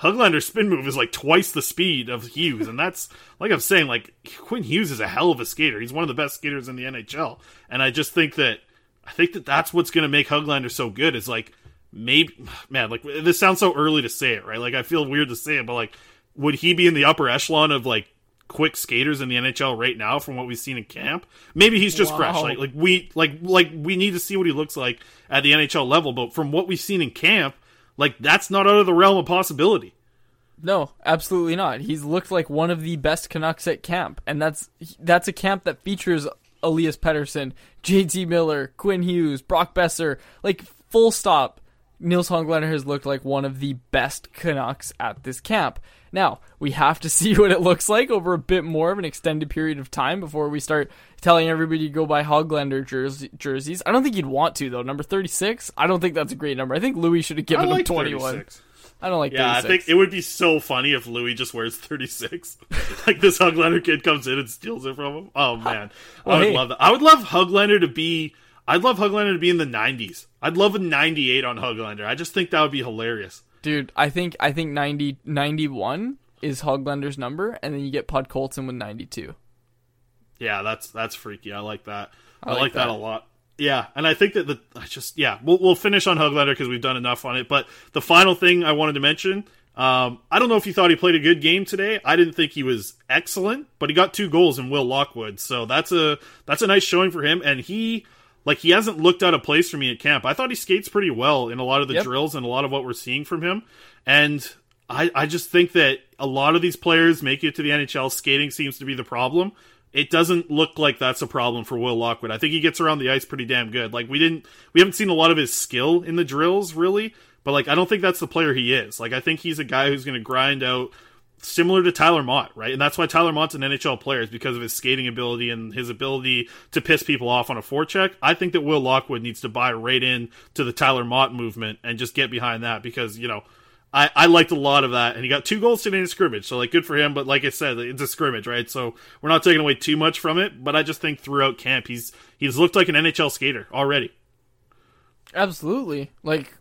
Hoglander's spin move is like twice the speed of Hughes, and that's like I'm saying, like Quinn Hughes is a hell of a skater. He's one of the best skaters in the NHL, and I just think that I think that that's what's going to make Hoglander so good. Is like maybe, man, like this sounds so early to say it, right? Like I feel weird to say it, but like, would he be in the upper echelon of like quick skaters in the NHL right now from what we've seen in camp? Maybe he's just Wow. fresh. Like like we like like we need to see what he looks like at the NHL level, but from what we've seen in camp, like that's not out of the realm of possibility. No, absolutely not. He's looked like one of the best Canucks at camp, and that's that's a camp that features Elias Pettersson, JT Miller, Quinn Hughes, Brock Boeser. Like full stop. Nils Hoglander has looked like one of the best Canucks at this camp. Now, we have to see what it looks like over a bit more of an extended period of time before we start telling everybody to go buy Hoglander jersey- jerseys. I don't think you'd want to, though. Number 36? I don't think that's a great number. I think Loui should have given like him 21. 36. I don't like Yeah, 36. I think it would be so funny if Loui just wears 36. like this Hoglander kid comes in and steals it from him. Oh man, Well, I would hey. love that. I would love Hoglander to be. I'd love Hoglander to be in the 90s. I'd love a 98 on Hoglander. I just think that would be hilarious. Dude, I think I think 90, 91 is Hoglander's number, and then you get Podkolzin with 92. Yeah, that's that's freaky. I like that. I, I like, like that. that. a lot. Yeah, and I think that the I just yeah we'll we'll finish on Hoglander because we've done enough on it. But the final thing I wanted to mention, um, I don't know if you thought he played a good game today. I didn't think he was excellent, but he got two goals in Will Lockwood, so that's a that's a nice showing for him. And he like he hasn't looked out of place for me at camp. I thought he skates pretty well in a lot of the Yep. drills and a lot of what we're seeing from him. And I I just think that a lot of these players make it to the NHL. Skating seems to be the problem it doesn't look like that's a problem for Will Lockwood. I think he gets around the ice pretty damn good. Like we didn't we haven't seen a lot of his skill in the drills really, but like I don't think that's the player he is. Like I think he's a guy who's going to grind out similar to Tyler Motte, right? And that's why Tyler Motte's an NHL player is because of his skating ability and his ability to piss people off on a forecheck. I think that Will Lockwood needs to buy right in to the Tyler Motte movement and just get behind that because, you know, I, I liked a lot of that, and he got two goals today in a scrimmage, so like good for him. But like I said, it's a scrimmage, right? So we're not taking away too much from it. But I just think throughout camp, he's he's looked like an NHL skater already. Absolutely. Like,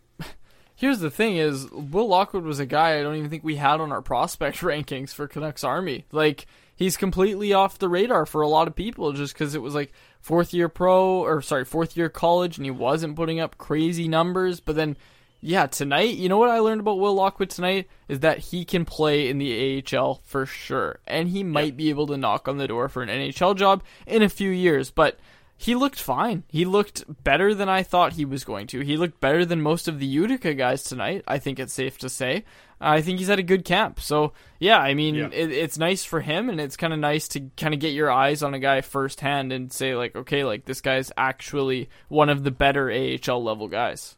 here's the thing: is Will Lockwood was a guy I don't even think we had on our prospect rankings for Canucks Army. Like, he's completely off the radar for a lot of people just because it was like fourth year pro or sorry fourth year college, and he wasn't putting up crazy numbers. But then, yeah, tonight, you know what I learned about Will Lockwood tonight is that he can play in the AHL for sure, and he might be able to knock on the door for an NHL job in a few years, but he looked fine. He looked better than I thought he was going to. He looked better than most of the Utica guys tonight. I think it's safe to say. I think he's had a good camp. So yeah, I mean, Yeah. it, it's nice for him, and it's kind of nice to kind of get your eyes on a guy firsthand and say like, okay, like this guy's actually one of the better AHL level guys.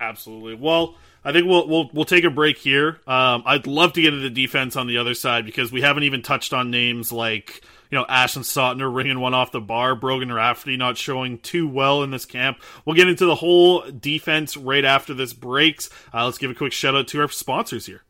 Absolutely. Well, I think we'll we'll we'll take a break here. Um, I'd love to get into defense on the other side because we haven't even touched on names like you know Ashton Sautner ringing one off the bar, Brogan Rafferty not showing too well in this camp. We'll get into the whole defense right after this breaks. Uh, let's give a quick shout out to our sponsors here.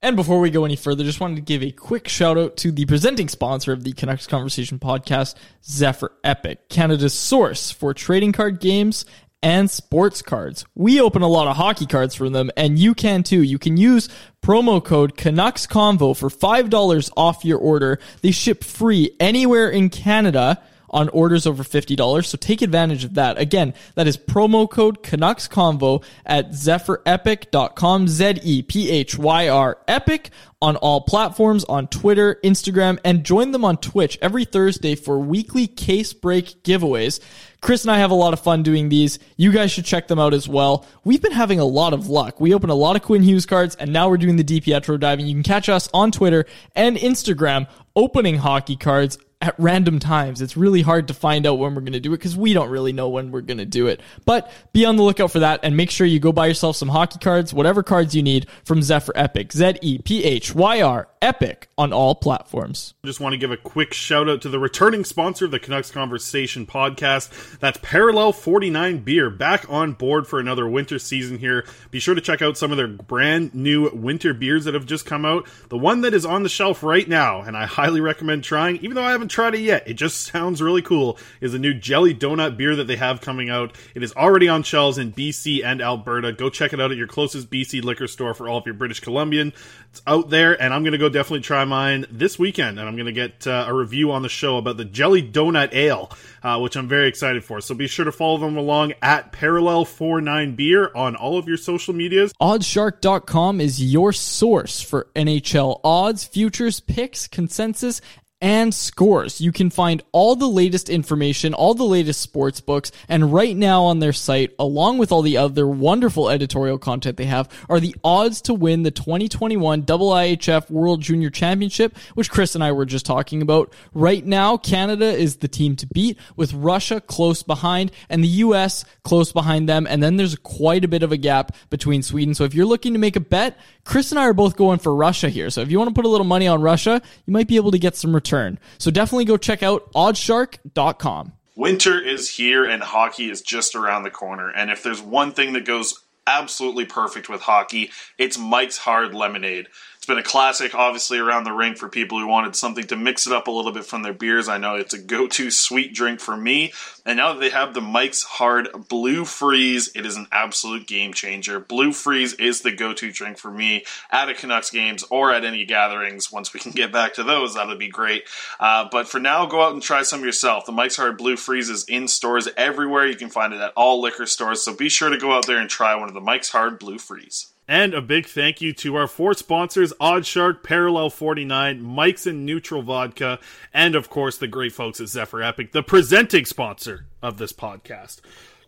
And before we go any further, just wanted to give a quick shout out to the presenting sponsor of the Canucks Conversation podcast, Zephyr Epic, Canada's source for trading card games and sports cards. We open a lot of hockey cards from them, and you can too. You can use promo code Canucks Convo for $5 off your order. They ship free anywhere in Canada on orders over $50. So take advantage of that. Again, that is promo code Canucks Convo at zephyrepic.com, Z-E-P-H-Y-R Epic on all platforms, on Twitter, Instagram, and join them on Twitch every Thursday for weekly case break giveaways. Chris and I have a lot of fun doing these. You guys should check them out as well. We've been having a lot of luck. We opened a lot of Quinn Hughes cards, and now we're doing the DiPietro diving. You can catch us on Twitter and Instagram opening hockey cards at random times. It's really hard to find out when we're going to do it because we don't really know when we're going to do it. But be on the lookout for that and make sure you go buy yourself some hockey cards, whatever cards you need from Zephyr Epic. Z E P H Y R Epic on all platforms. Just want to give a quick shout out to the returning sponsor of the Canucks Conversation podcast. That's Parallel 49 Beer, back on board for another winter season here. Be sure to check out some of their brand new winter beers that have just come out. The one that is on the shelf right now, and I highly recommend trying, even though I haven't tried it yet, it just sounds really cool, is a new jelly donut beer that they have coming out. It is already on shelves in BC and Alberta. Go check it out at your closest BC liquor store for all of your British Columbian. It's out there, and I'm going to go definitely try mine this weekend, and I'm going to get uh, a review on the show about the Jelly Donut Ale, uh, which I'm very excited for. So be sure to follow them along at Parallel49 Beer on all of your social medias. Oddshark.com is your source for NHL odds, futures, picks, consensus, and scores. You can find all the latest information, all the latest sports books, and right now on their site, along with all the other wonderful editorial content they have, are the odds to win the 2021 IIHF World Junior Championship, which Chris and I were just talking about. Right now, Canada is the team to beat, with Russia close behind and the US close behind them, and then there's quite a bit of a gap between Sweden. So if you're looking to make a bet, Chris and I are both going for Russia here. So if you want to put a little money on Russia, you might be able to get some return. So definitely go check out oddshark.com. Winter is here and hockey is just around the corner. And if there's one thing that goes absolutely perfect with hockey, it's Mike's Hard Lemonade. It's been a classic, obviously, around the rink for people who wanted something to mix it up a little bit from their beers. I know it's a go to sweet drink for me. And now that they have the Mike's Hard Blue Freeze, it is an absolute game changer. Blue Freeze is the go to drink for me at a Canucks games or at any gatherings. Once we can get back to those, that'll be great. Uh, but for now, go out and try some yourself. The Mike's Hard Blue Freeze is in stores everywhere. You can find it at all liquor stores. So be sure to go out there and try one of the Mike's Hard Blue Freeze. And a big thank you to our four sponsors Oddshark, Parallel 49, Mike's and Neutral Vodka, and of course the great folks at Zephyr Epic, the presenting sponsor of this podcast.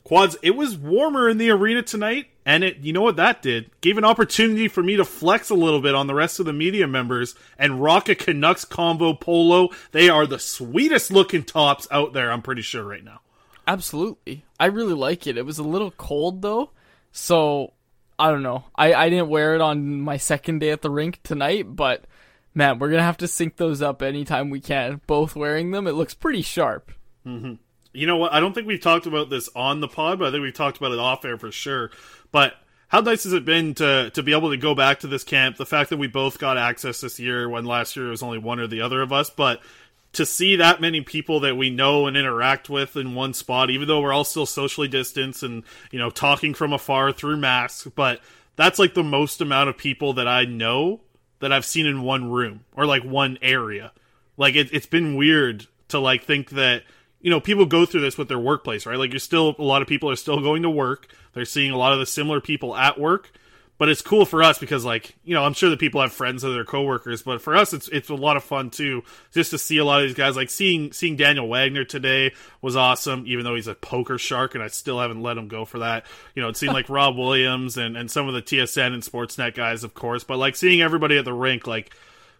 Quads, it was warmer in the arena tonight, and it you know what that did? Gave an opportunity for me to flex a little bit on the rest of the media members and rock a Canucks Convo polo. They are the sweetest looking tops out there, I'm pretty sure right now. Absolutely. I really like it. It was a little cold though, so I don't know. I, I didn't wear it on my second day at the rink tonight, but man, we're gonna have to sync those up anytime we can. Both wearing them, it looks pretty sharp. Mm-hmm. You know what? I don't think we've talked about this on the pod, but I think we've talked about it off air for sure. But how nice has it been to to be able to go back to this camp? The fact that we both got access this year, when last year it was only one or the other of us, but to see that many people that we know and interact with in one spot, even though we're all still socially distanced and you know talking from afar through masks, but that's like the most amount of people that I know that I've seen in one room or like one area. Like it, it's been weird to like think that you know people go through this with their workplace, right? Like you're still a lot of people are still going to work. They're seeing a lot of the similar people at work but it's cool for us because like you know i'm sure that people have friends of their coworkers but for us it's it's a lot of fun too just to see a lot of these guys. Like seeing seeing daniel wagner today was awesome even though he's a poker shark and i still haven't let him go for that. You know it seemed like rob williams and and some of the tsn and sportsnet guys of course but like seeing everybody at the rink like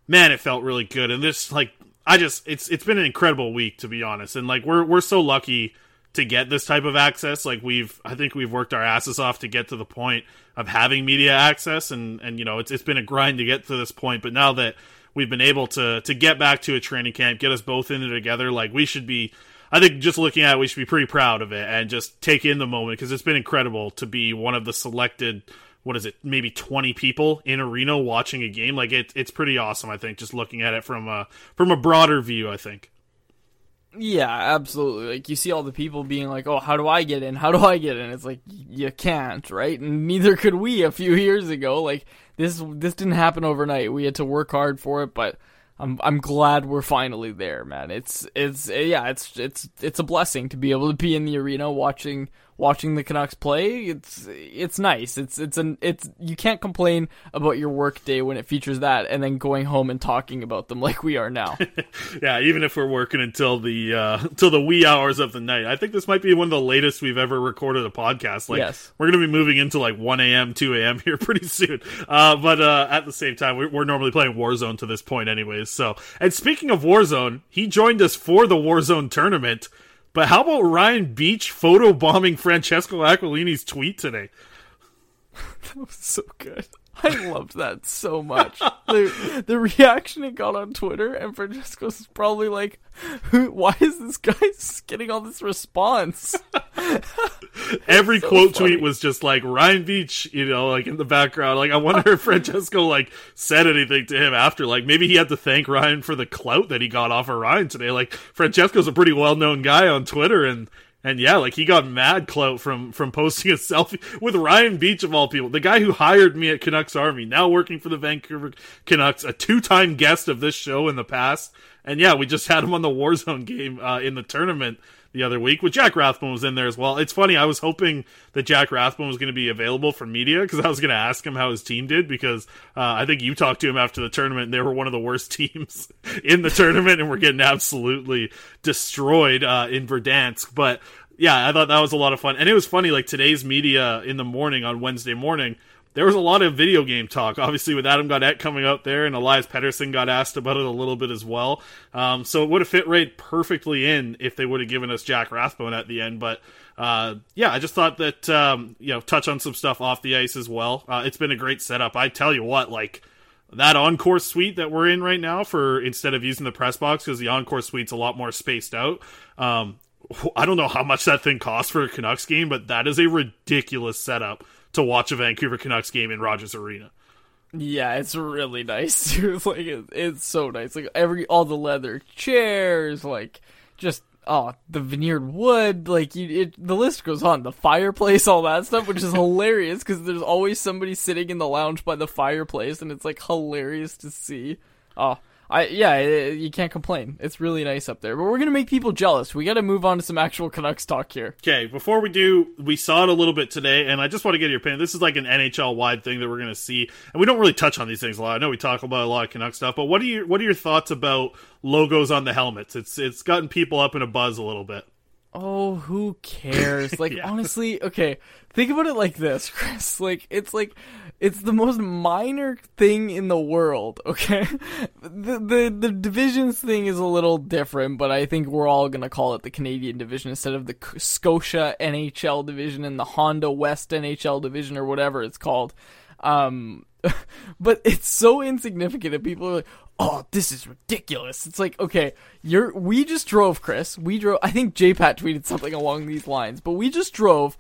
man it felt really good. And this like i just it's it's been an incredible week to be honest. And like we're we're so lucky to get this type of access. Like we've, I think we've worked our asses off to get to the point of having media access, and and you know it's it's been a grind to get to this point. But now that we've been able to to get back to a training camp, get us both in it together, like we should be. I think just looking at it, we should be pretty proud of it and just take in the moment because it's been incredible to be one of the selected what is it maybe 20 people in a arena watching a game like it, it's pretty awesome i think just looking at it from a from a broader view i think yeah, absolutely. Like you see all the people being like, "Oh, how do I get in? How do I get in?" It's like you can't, right? And neither could we a few years ago. Like this this didn't happen overnight. We had to work hard for it, but I'm I'm glad we're finally there, man. It's it's yeah, it's it's it's a blessing to be able to be in the arena watching watching the Canucks play. It's it's nice. It's it's an it's you can't complain about your work day when it features that and then going home and talking about them like we are now. yeah, even if we're working until the uh until the wee hours of the night. I think this might be one of the latest we've ever recorded a podcast. Like yes. we're gonna be moving into like one AM, two AM here pretty soon. Uh but uh at the same time we're, we're normally playing Warzone to this point anyways. So and speaking of Warzone, he joined us for the Warzone tournament. But how about Ryan Biech photo bombing Francesco Aquilini's tweet today? that was so good. I loved that so much. the the reaction it got on Twitter, and Francesco's probably like, "Who? Why is this guy getting all this response?" Every so quote funny. tweet was just like Ryan Biech, you know, like in the background. Like I wonder if Francesco like said anything to him after. Like maybe he had to thank Ryan for the clout that he got off of Ryan today. Like Francesco's a pretty well known guy on Twitter, and and yeah, like he got mad clout from from posting a selfie with Ryan Biech of all people, the guy who hired me at Canucks Army, now working for the Vancouver Canucks, a two time guest of this show in the past. And yeah, we just had him on the Warzone game uh, in the tournament the other week. With Jack Rathbone was in there as well. It's funny. I was hoping that Jack Rathbone was going to be available for media because I was going to ask him how his team did because uh, I think you talked to him after the tournament. They were one of the worst teams in the tournament and we're getting absolutely destroyed uh, in Verdansk. But yeah, I thought that was a lot of fun. And it was funny, like today's media in the morning on Wednesday morning there was a lot of video game talk, obviously with Adam Gaudette coming out there, and Elias Pettersson got asked about it a little bit as well. Um, so it would have fit right perfectly in if they would have given us Jack Rathbone at the end. But uh, yeah, I just thought that um, you know touch on some stuff off the ice as well. Uh, it's been a great setup. I tell you what, like that encore suite that we're in right now for instead of using the press box because the encore suite's a lot more spaced out. Um, I don't know how much that thing costs for a Canucks game, but that is a ridiculous setup to watch a Vancouver Canucks game in Rogers Arena. Yeah, it's really nice. Too. like it, it's so nice. Like every all the leather chairs, like just oh the veneered wood. Like you, it, the list goes on. The fireplace, all that stuff, which is hilarious because there's always somebody sitting in the lounge by the fireplace, and it's like hilarious to see. Oh, I yeah, you can't complain. It's really nice up there. But we're gonna make people jealous. We got to move on to some actual Canucks talk here. Okay, before we do, we saw it a little bit today, and I just want to get your opinion. This is like an NHL wide thing that we're gonna see, and we don't really touch on these things a lot. I know we talk about a lot of Canuck stuff, but what are your what are your thoughts about logos on the helmets? It's it's gotten people up in a buzz a little bit. Oh, who cares? Like Yeah. honestly, okay, think about it like this, Chris. Like it's like it's the most minor thing in the world, okay? The the the divisions thing is a little different, but I think we're all going to call it the Canadian division instead of the Scotia NHL division and the Honda West NHL division or whatever it's called. Um but it's so insignificant and people are like, "Oh, this is ridiculous." It's like, "Okay, you're we just drove, Chris. We drove I think JPat tweeted something along these lines, but we just drove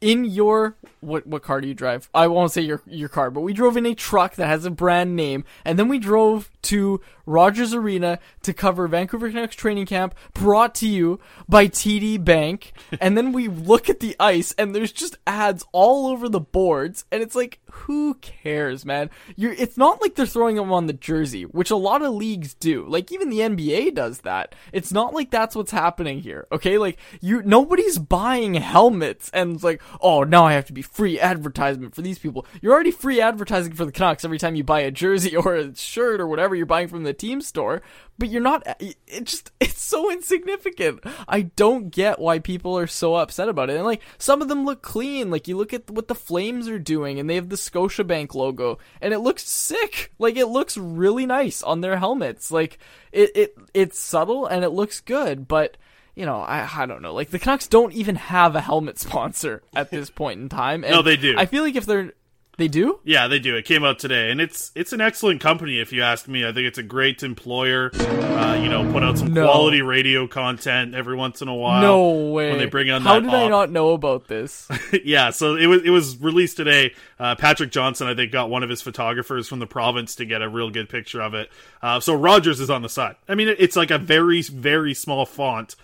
in your what what car do you drive? I won't say your your car, but we drove in a truck that has a brand name, and then we drove to Rogers Arena to cover Vancouver Canucks training camp, brought to you by TD Bank. and then we look at the ice, and there's just ads all over the boards, and it's like, who cares, man? You're it's not like they're throwing them on the jersey, which a lot of leagues do. Like even the NBA does that. It's not like that's what's happening here. Okay, like you nobody's buying helmets and like, oh, now I have to be free advertisement for these people. You're already free advertising for the Canucks every time you buy a jersey or a shirt or whatever you're buying from the team store, but you're not it just it's so insignificant. I don't get why people are so upset about it. And like some of them look clean. Like you look at what the Flames are doing and they have the Scotiabank logo and it looks sick. Like it looks really nice on their helmets. Like it it it's subtle and it looks good, but you know, I I don't know. Like the Canucks don't even have a helmet sponsor at this point in time. And No, they do. I feel like if they're they do? Yeah, they do. It came out today, and it's it's an excellent company if you ask me. I think it's a great employer. Uh, you know, put out some No. quality radio content every once in a while. no way. When they bring on How did I not know about this? yeah, so it was it was released today. Uh, Patrick Johnston, I think, got one of his photographers from the province to get a real good picture of it. Uh, so Rogers is on the side. I mean, it's like a very very small font,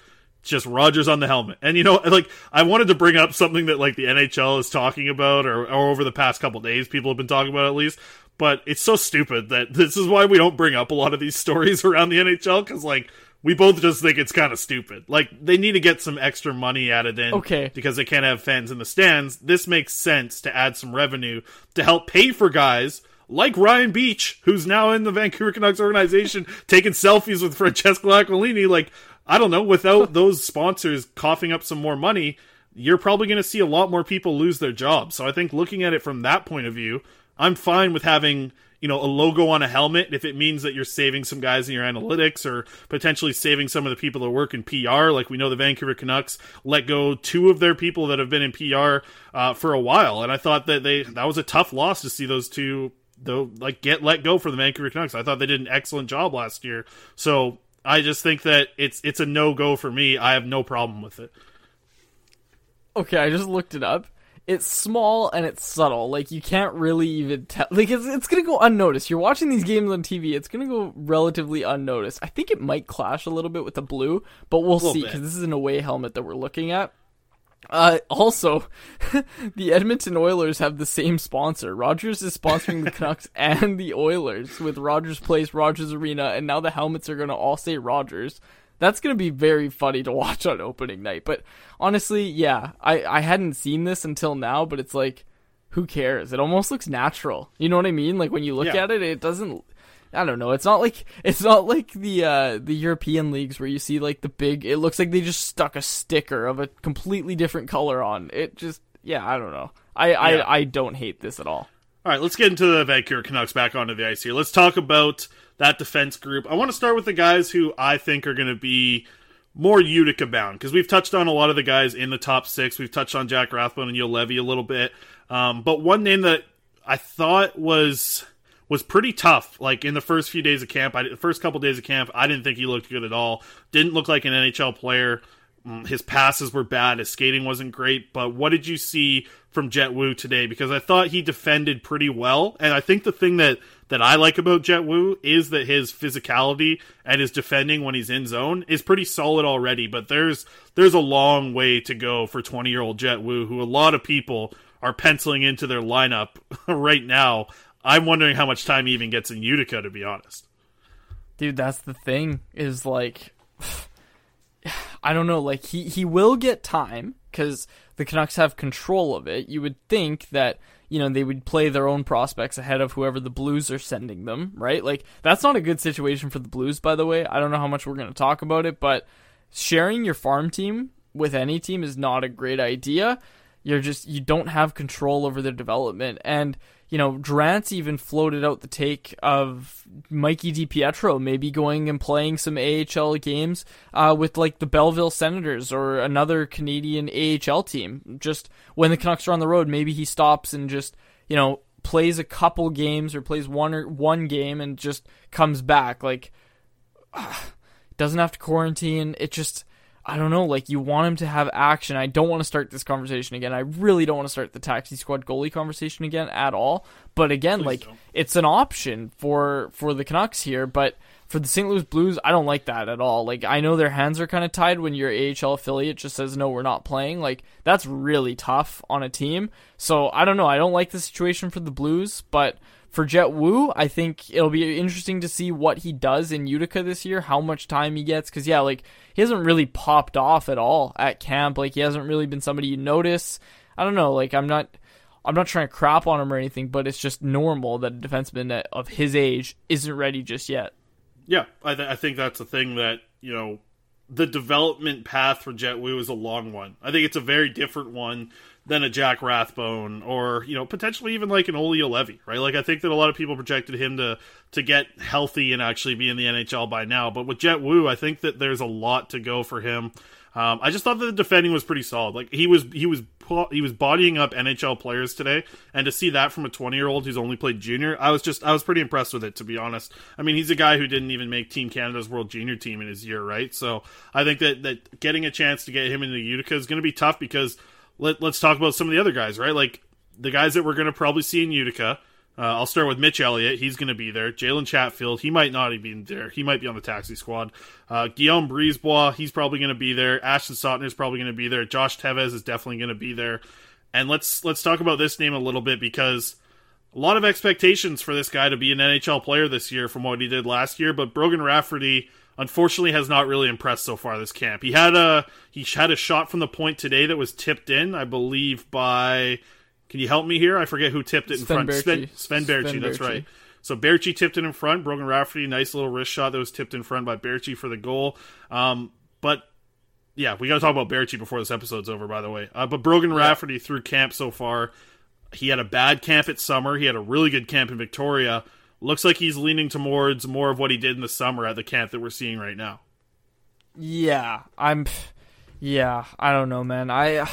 just Rogers on the helmet. And you know, like I wanted to bring up something that like the NHL is talking about, or, or over the past couple days, people have been talking about at least. But it's so stupid that this is why we don't bring up a lot of these stories around the NHL because like. We both just think it's kind of stupid. Like they need to get some extra money added in Okay. because they can't have fans in the stands. This makes sense to add some revenue to help pay for guys like Ryan Biech, who's now in the Vancouver Canucks organization, taking selfies with Francesco Aquilini. Like, I don't know, without those sponsors coughing up some more money, you're probably going to see a lot more people lose their jobs. So I think looking at it from that point of view, I'm fine with having you know a logo on a helmet if it means that you're saving some guys in your analytics or potentially saving some of the people that work in PR. Like we know the Vancouver Canucks let go two of their people that have been in PR uh, for a while, and I thought that they that was a tough loss to see those two though like get let go for the Vancouver Canucks. I thought they did an excellent job last year. So I just think that it's it's a no go for me. I have no problem with it. Okay, I just looked it up. It's small and it's subtle. Like you can't really even tell. Like it's it's gonna go unnoticed. You're watching these games on TV. It's gonna go relatively unnoticed. I think it might clash a little bit with the blue, but we'll see because this is an away helmet that we're looking at. Uh, also, the Edmonton Oilers have the same sponsor. Rogers is sponsoring the Canucks and the Oilers with Rogers Place, Rogers Arena, and now the helmets are going to all say Rogers. That's going to be very funny to watch on opening night. But honestly, yeah, I, I hadn't seen this until now, but it's like, who cares? It almost looks natural. You know what I mean? Like when you look Yeah. at it, it doesn't. I don't know. It's not like it's not like the uh the European leagues where you see like the big. It looks like they just stuck a sticker of a completely different color on. It just yeah. I don't know. I Yeah. I I don't hate this at all. All right, let's get into the Vancouver Canucks back onto the ice here. Let's talk about that defense group. I want to start with the guys who I think are going to be more Utica bound because we've touched on a lot of the guys in the top six. We've touched on Jack Rathbone and Juolevi a little bit, um, but one name that I thought was was pretty tough. Like in the first few days of camp, I, the first couple days of camp, I didn't think he looked good at all. Didn't look like an NHL player. mm, his passes were bad, his skating wasn't great. But what did you see from Jett Woo today? Because I thought he defended pretty well, and I think the thing that that I like about Jett Woo is that his physicality and his defending when he's in zone is pretty solid already. But there's there's a long way to go for 20 year old Jett Woo, who a lot of people are penciling into their lineup right now. I'm wondering how much time he even gets in Utica, to be honest. Dude, that's the thing. Is like, I don't know. Like he he will get time because the Canucks have control of it. You would think that you know they would play their own prospects ahead of whoever the Blues are sending them, right? Like that's not a good situation for the Blues, by the way. I don't know how much we're going to talk about it, but sharing your farm team with any team is not a great idea. You're just you don't have control over their development and you know, Drance even floated out the take of Mikey DiPietro maybe going and playing some AHL games uh, with like the Belleville Senators or another Canadian AHL team. Just when the Canucks are on the road, maybe he stops and just, you know, plays a couple games or plays one or one game and just comes back. Like, doesn't have to quarantine. It just I don't know, like you want him to have action. I don't want to start this conversation again. I really don't want to start the taxi squad goalie conversation again at all. But again, Please like don't. it's an option for for the Canucks here, but for the St. Louis Blues, I don't like that at all. Like I know their hands are kind of tied when your AHL affiliate just says no, we're not playing. Like that's really tough on a team. So I don't know. I don't like the situation for the Blues, but for Jett Woo, I think it'll be interesting to see what he does in Utica this year, how much time he gets. Because, yeah, like, he hasn't really popped off at all at camp. Like, he hasn't really been somebody you notice. I don't know. Like, I'm not. I'm not trying to crap on him or anything, but it's just normal that a defenseman of his age isn't ready just yet. Yeah, I, th- I think that's the thing that, you know, the development path for Jett Woo is a long one. I think it's a very different one than a Jack Rathbone or you know potentially even like an Olli Juolevi, right? Like I think that a lot of people projected him to to get healthy and actually be in the NHL by now, but with Jett Woo, I think that there's a lot to go for him. Um, I just thought that the defending was pretty solid. Like he was he was he was bodying up NHL players today, and to see that from a 20 year old who's only played junior, I was just I was pretty impressed with it to be honest. I mean, he's a guy who didn't even make Team Canada's World Junior Team in his year, right? So I think that that getting a chance to get him into Utica is going to be tough because let, us talk about some of the other guys, right? Like the guys that we're going to probably see in Utica. Uh, I'll start with Mitch Eliot. He's going to be there. Jalen Chatfield, he might not even be there. He might be on the taxi squad. Uh, Guillaume Brisebois, he's probably going to be there. Ashton Sautner is probably going to be there. Josh Teves is definitely going to be there. And let's let's talk about this name a little bit because a lot of expectations for this guy to be an NHL player this year from what he did last year. But Brogan Rafferty unfortunately has not really impressed so far this camp. He had a he had a shot from the point today that was tipped in, I believe by can you help me here? I forget who tipped it in Sven front. Sven, Sven Baertschi, that's right. So Baertschi tipped it in front. Brogan Rafferty, nice little wrist shot that was tipped in front by Baertschi for the goal. Um, but yeah, we got to talk about Baertschi before this episode's over. By the way, uh, but Brogan yeah. Rafferty through camp so far, he had a bad camp at summer. He had a really good camp in Victoria looks like he's leaning towards more of what he did in the summer at the camp that we're seeing right now. Yeah, I'm. Yeah, I don't know, man. I.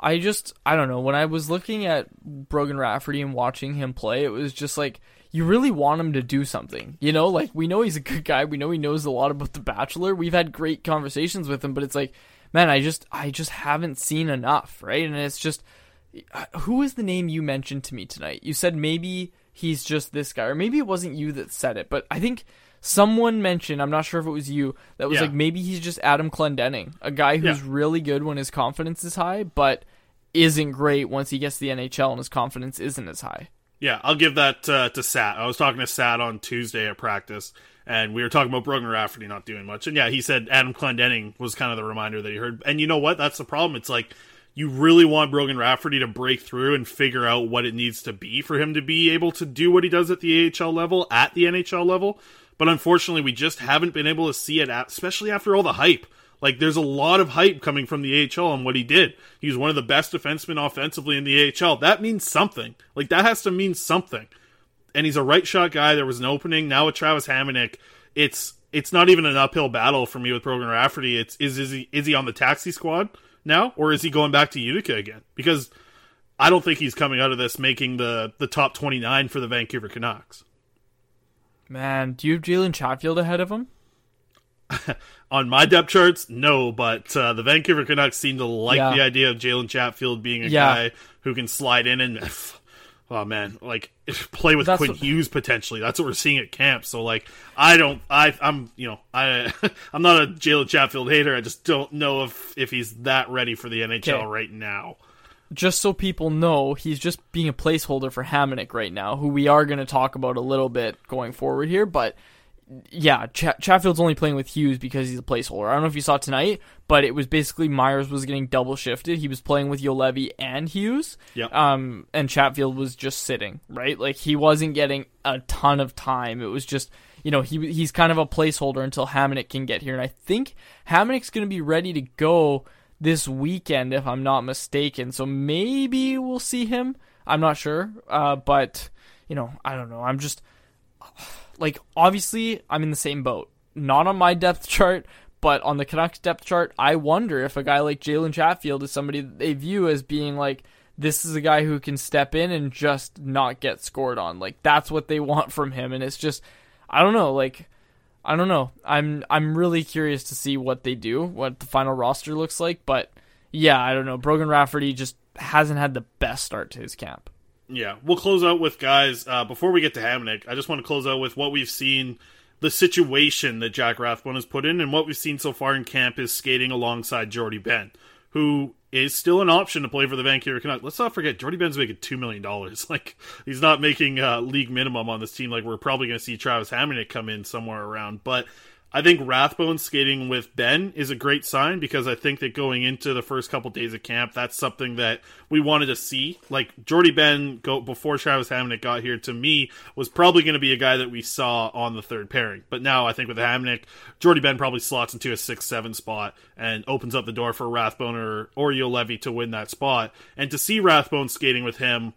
I just I don't know when I was looking at Brogan Rafferty and watching him play, it was just like you really want him to do something. You know, like we know he's a good guy, we know he knows a lot about The Bachelor. We've had great conversations with him, but it's like, man, I just I just haven't seen enough, right? And it's just uh, who is the name you mentioned to me tonight? You said maybe he's just this guy. Or maybe it wasn't you that said it, but I think someone mentioned, I'm not sure if it was you, that was yeah. like maybe he's just Adam Clendenning, a guy who's yeah. really good when his confidence is high, but isn't great once he gets to the NHL and his confidence isn't as high. Yeah, I'll give that uh, to Sat. I was talking to Sat on Tuesday at practice, and we were talking about Brogan Rafferty not doing much. And yeah, he said Adam Clendenning was kind of the reminder that he heard. And you know what? That's the problem. It's like you really want Brogan Rafferty to break through and figure out what it needs to be for him to be able to do what he does at the AHL level at the NHL level. But unfortunately, we just haven't been able to see it, at, especially after all the hype. Like, there's a lot of hype coming from the AHL on what he did. He's one of the best defensemen offensively in the AHL. That means something. Like, that has to mean something. And he's a right shot guy. There was an opening. Now with Travis Hamonic, it's it's not even an uphill battle for me with Brogan Rafferty. It's is is he is he on the taxi squad? now, or is he going back to Utica again? Because I don't think he's coming out of this making the the top twenty nine for the Vancouver Canucks. Man, do you have Jalen Chatfield ahead of him? on my depth charts, no, but uh, the Vancouver Canucks seem to like Yeah. the idea of Jalen Chatfield being a Yeah. guy who can slide in and. Oh man, like play with That's Quinn what- Hughes potentially. That's what we're seeing at camp. So like, I don't, I, I'm, you know, I, I'm not a Jalen Chatfield hater. I just don't know if if he's that ready for the NHL Okay. right now. just so people know, he's just being a placeholder for Hamonic right now, who we are going to talk about a little bit going forward here. But yeah, Ch- Chatfield's only playing with Hughes because he's a placeholder. I don't know if you saw tonight, but it was basically Myers was getting double shifted. He was playing with Juolevi and Hughes. Yep. Um, and Chatfield was just sitting, right? Like he wasn't getting a ton of time. It was just, you know, he he's kind of a placeholder until Hamonic can get here. And I think Hamonic's going to be ready to go this weekend, if I'm not mistaken. So maybe we'll see him. I'm not sure. Uh, but, you know, I don't know. I'm just, like, obviously, I'm in the same boat. Not on my depth chart, but on the Canucks depth chart, I wonder if a guy like Jalen Chatfield is somebody they view as being like, this is a guy who can step in and just not get scored on. Like, that's what they want from him. And it's just, I don't know, like, I don't know. I'm I'm really curious to see what they do, what the final roster looks like. But yeah, I don't know. Brogan Rafferty just hasn't had the best start to his camp. Yeah, we'll close out with guys. Uh, before we get to Hamonic, I just want to close out with what we've seen, the situation that Jack Rathbone has put in, and what we've seen so far in camp is skating alongside Jordie Benn, who is still an option to play for the Vancouver Canucks. Let's not forget Jordie Benn's making two million dollars. Like he's not making uh, league minimum on this team. Like we're probably going to see Travis Hamonic come in somewhere around, but. I think Rathbone skating with Benn is a great sign because I think that going into the first couple days of camp, that's something that we wanted to see. Like Jordie Benn go before Travis Hamonic got here to me was probably going to be a guy that we saw on the third pairing. But now I think with Hamonic, Jordie Benn probably slots into a six seven spot and opens up the door for Rathbone or or Levy to win that spot. And to see Rathbone skating with him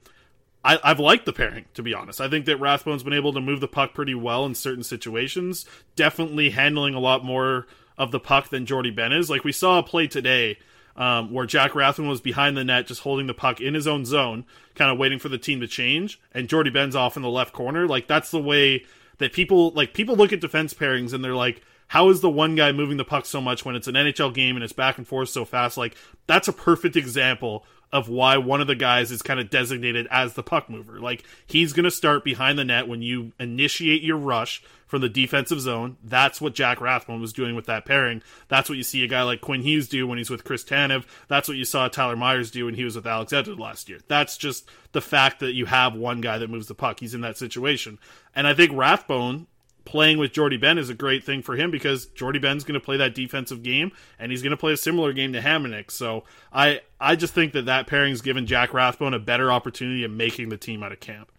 I, I've liked the pairing, to be honest. I think that Rathbone's been able to move the puck pretty well in certain situations. Definitely handling a lot more of the puck than Jordie Benn is. Like we saw a play today um, where Jack Rathbone was behind the net, just holding the puck in his own zone, kind of waiting for the team to change, and Jordie Benn's off in the left corner. Like that's the way that people like people look at defense pairings and they're like, how is the one guy moving the puck so much when it's an NHL game and it's back and forth so fast? Like that's a perfect example of why one of the guys is kind of designated as the puck mover. Like he's going to start behind the net when you initiate your rush from the defensive zone. That's what Jack Rathbone was doing with that pairing. That's what you see a guy like Quinn Hughes do when he's with Chris Tanev. That's what you saw Tyler Myers do when he was with Alex Edwards last year. That's just the fact that you have one guy that moves the puck. He's in that situation. And I think Rathbone playing with Jordie Benn is a great thing for him because Jordie Benn's going to play that defensive game and he's going to play a similar game to Hamonic. So I I just think that that pairing's given Jack Rathbone a better opportunity of making the team out of camp.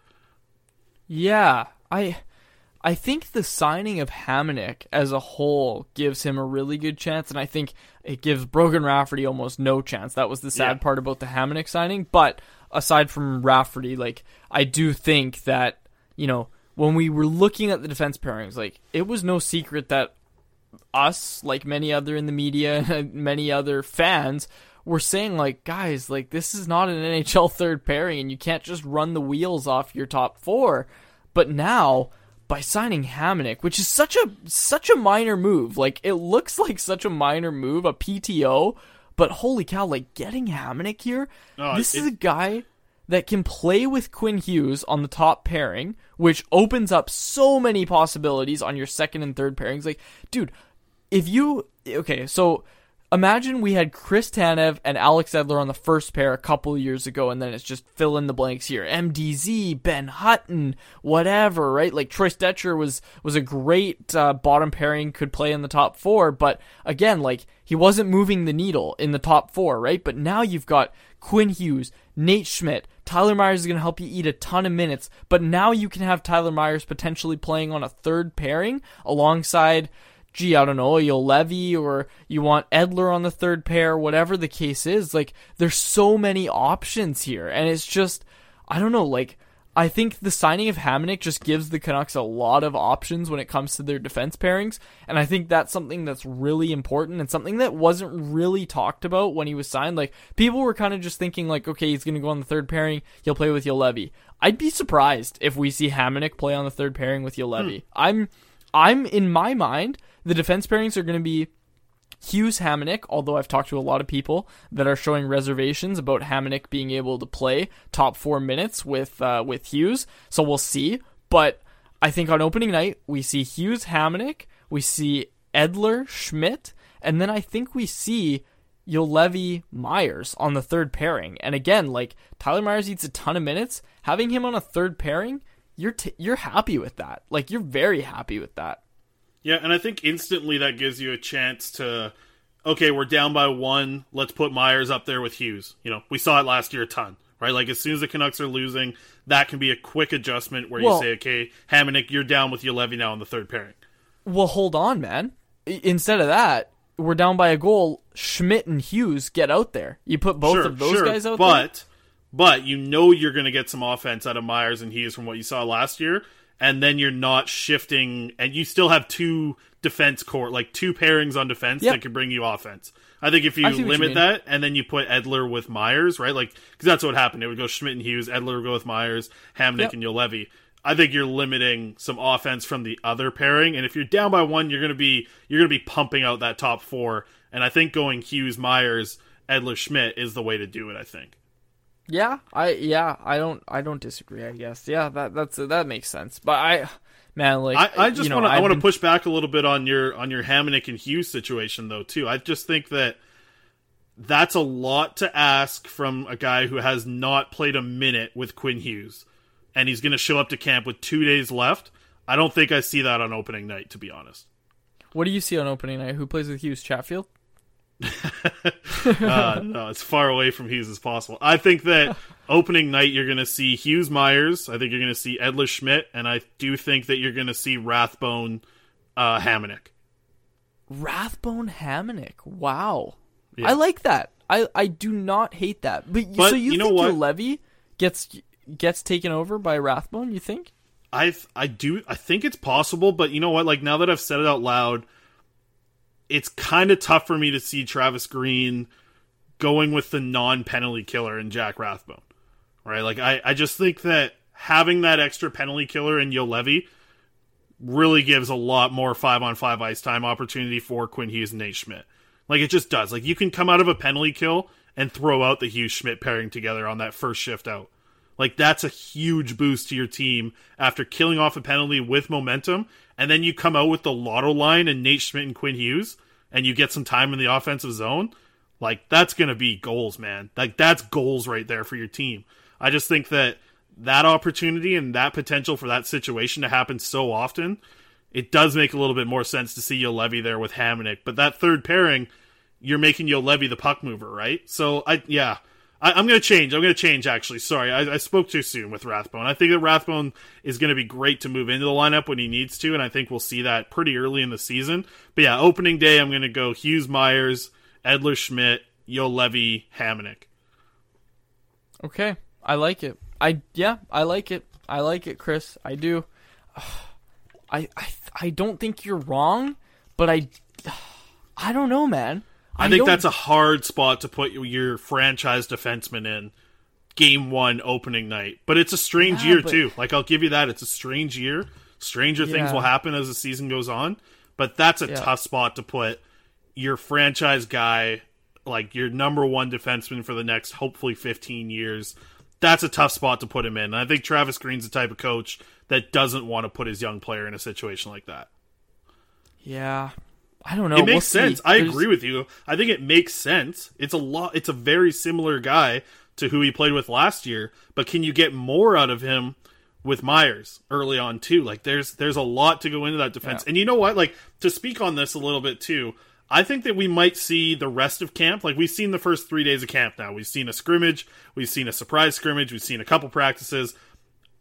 Yeah, I I think the signing of Hamonic as a whole gives him a really good chance, and I think it gives Brogan Rafferty almost no chance. That was the sad Yeah. part about the Hamonic signing. But aside from Rafferty, like I do think that you know when we were looking at the defense pairings, like it was no secret that us, like many other in the media and many other fans, were saying like, guys, like this is not an NHL third pairing, and you can't just run the wheels off your top four. But now, by signing Hamonic, which is such a such a minor move, like it looks like such a minor move, a PTO, but holy cow, like getting Hamonic here, No, this it- is a guy that can play with Quinn Hughes on the top pairing, which opens up so many possibilities on your second and third pairings. Like, dude, if you okay, so imagine we had Chris Tanev and Alex Edler on the first pair a couple years ago, and then it's just fill in the blanks here. MDZ, Ben Hutton, whatever, right? Like Troy Stecher was was a great uh, bottom pairing, could play in the top four, but again, like he wasn't moving the needle in the top four, right? But now you've got Quinn Hughes, Nate Schmidt, Tyler Myers is going to help you eat a ton of minutes, but now you can have Tyler Myers potentially playing on a third pairing alongside gee, I don't know, Juolevi or you want Edler on the third pair, whatever the case is. Like, there's so many options here. And it's just, I don't know, like, I think the signing of Hamonic just gives the Canucks a lot of options when it comes to their defense pairings. And I think that's something that's really important and something that wasn't really talked about when he was signed. Like, people were kind of just thinking, like, okay, he's going to go on the third pairing, he'll play with Levy. I'd be surprised if we see Hamonic play on the third pairing with Levy. Hmm. I'm, I'm in my mind, the defense pairings are going to be Hughes Hamonic, although I've talked to a lot of people that are showing reservations about Hamonic being able to play top four minutes with uh, with Hughes. So we'll see. But I think on opening night we see Hughes Hamonic, we see Edler Schmidt, and then I think we see Juolevi Myers on the third pairing. And again, like Tyler Myers eats a ton of minutes. Having him on a third pairing, you're t- you're happy with that. Like you're very happy with that. Yeah, and I think instantly that gives you a chance to okay, we're down by one. Let's put Myers up there with Hughes. You know, we saw it last year a ton, right? Like as soon as the Canucks are losing, that can be a quick adjustment where Well- you say, okay, Hamonic, you're down with Juolevi now on the third pairing. Well, hold on, man. Instead of that, we're down by a goal. Schmidt and Hughes get out there. You put both sure, of those sure, guys out but, there. But you know you're going to get some offense out of Myers and Hughes from what you saw last year, and then you're not shifting, and you still have two defense core, like two pairings on defense Yep. that can bring you offense. I think if you what you limit that, and then you put Edler with Myers, right? Like because that's what happened. It would go Schmidt and Hughes, Edler would go with Myers, Hamonic Yep. and Juolevi. I think you're limiting some offense from the other pairing, and if you're down by one, you're gonna be you're gonna be pumping out that top four. And I think going Hughes, Myers, Edler, Schmidt is the way to do it. I think. Yeah, I yeah, I don't I don't disagree. I guess yeah, that that's that makes sense. But I, man, like I, I just want to I want to been- push back a little bit on your on your Hamonic and Hughes situation though too. I just think that that's a lot to ask from a guy who has not played a minute with Quinn Hughes, and he's going to show up to camp with two days left. I don't think I see that on opening night, to be honest. What do you see on opening night? Who plays with Hughes? Chatfield. uh, no, as far away from Hughes as possible. I think that opening night you're going to see Hughes Myers. I think you're going to see Edler Schmidt, and I do think that you're going to see Rathbone uh. Rathbone Hamonic. Wow, Yeah. I like that. I I do not hate that. But, But so you, you know think what? your Levy gets gets taken over by Rathbone? You think? I I do I think it's possible, but you know what? Like now that I've said it out loud, it's kind of tough for me to see Travis Green going with the non-penalty killer in Jack Rathbone. Right? Like I I just think that having that extra penalty killer in Juolevi really gives a lot more 5 on 5 ice time opportunity for Quinn Hughes and Nate Schmidt. Like it just does. Like you can come out of a penalty kill and throw out the Hughes Schmidt pairing together on that first shift out. Like that's a huge boost to your team after killing off a penalty with momentum, and then you come out with the lotto line and Nate Schmidt and Quinn Hughes, and you get some time in the offensive zone. Like that's gonna be goals, man. Like that's goals right there for your team. I just think that that opportunity and that potential for that situation to happen so often, it does make a little bit more sense to see Juolevi there with Hamonic. But that third pairing, you're making Juolevi the puck mover, right? So I yeah. I, I'm going to change. I'm going to change, actually. Sorry, I, I spoke too soon with Rathbone. I think that Rathbone is going to be great to move into the lineup when he needs to, and I think we'll see that pretty early in the season. But yeah, opening day, I'm going to go Hughes Myers, Edler Schmidt, Juolevi, Hamonic. Okay, I like it. I yeah, I like it. I like it, Chris. I do. I I I don't think you're wrong, but I I don't know, man. I, think don't- that's a hard spot to put your franchise defenseman in game one opening night. But it's a strange Yeah, year, but- too. Like, I'll give you that. It's a strange year. Stranger things will happen as the season goes on. But that's a Yeah. tough spot to put your franchise guy, like your number one defenseman for the next, hopefully, 15 years. That's a tough spot to put him in. And I think Travis Green's the type of coach that doesn't want to put his young player in a situation like that. yeah. I don't know. it We'll makes see. sense. I There's- agree with you. I think it makes sense. It's a lot. It's a very similar guy to who he played with last year. But can you get more out of him with Myers early on too? Like there's there's a lot to go into that defense. Yeah. And you know what? Like to speak on this a little bit too. I think that we might see the rest of camp. Like we've seen the first three days of camp now. We've seen a scrimmage. We've seen a surprise scrimmage. We've seen a couple practices.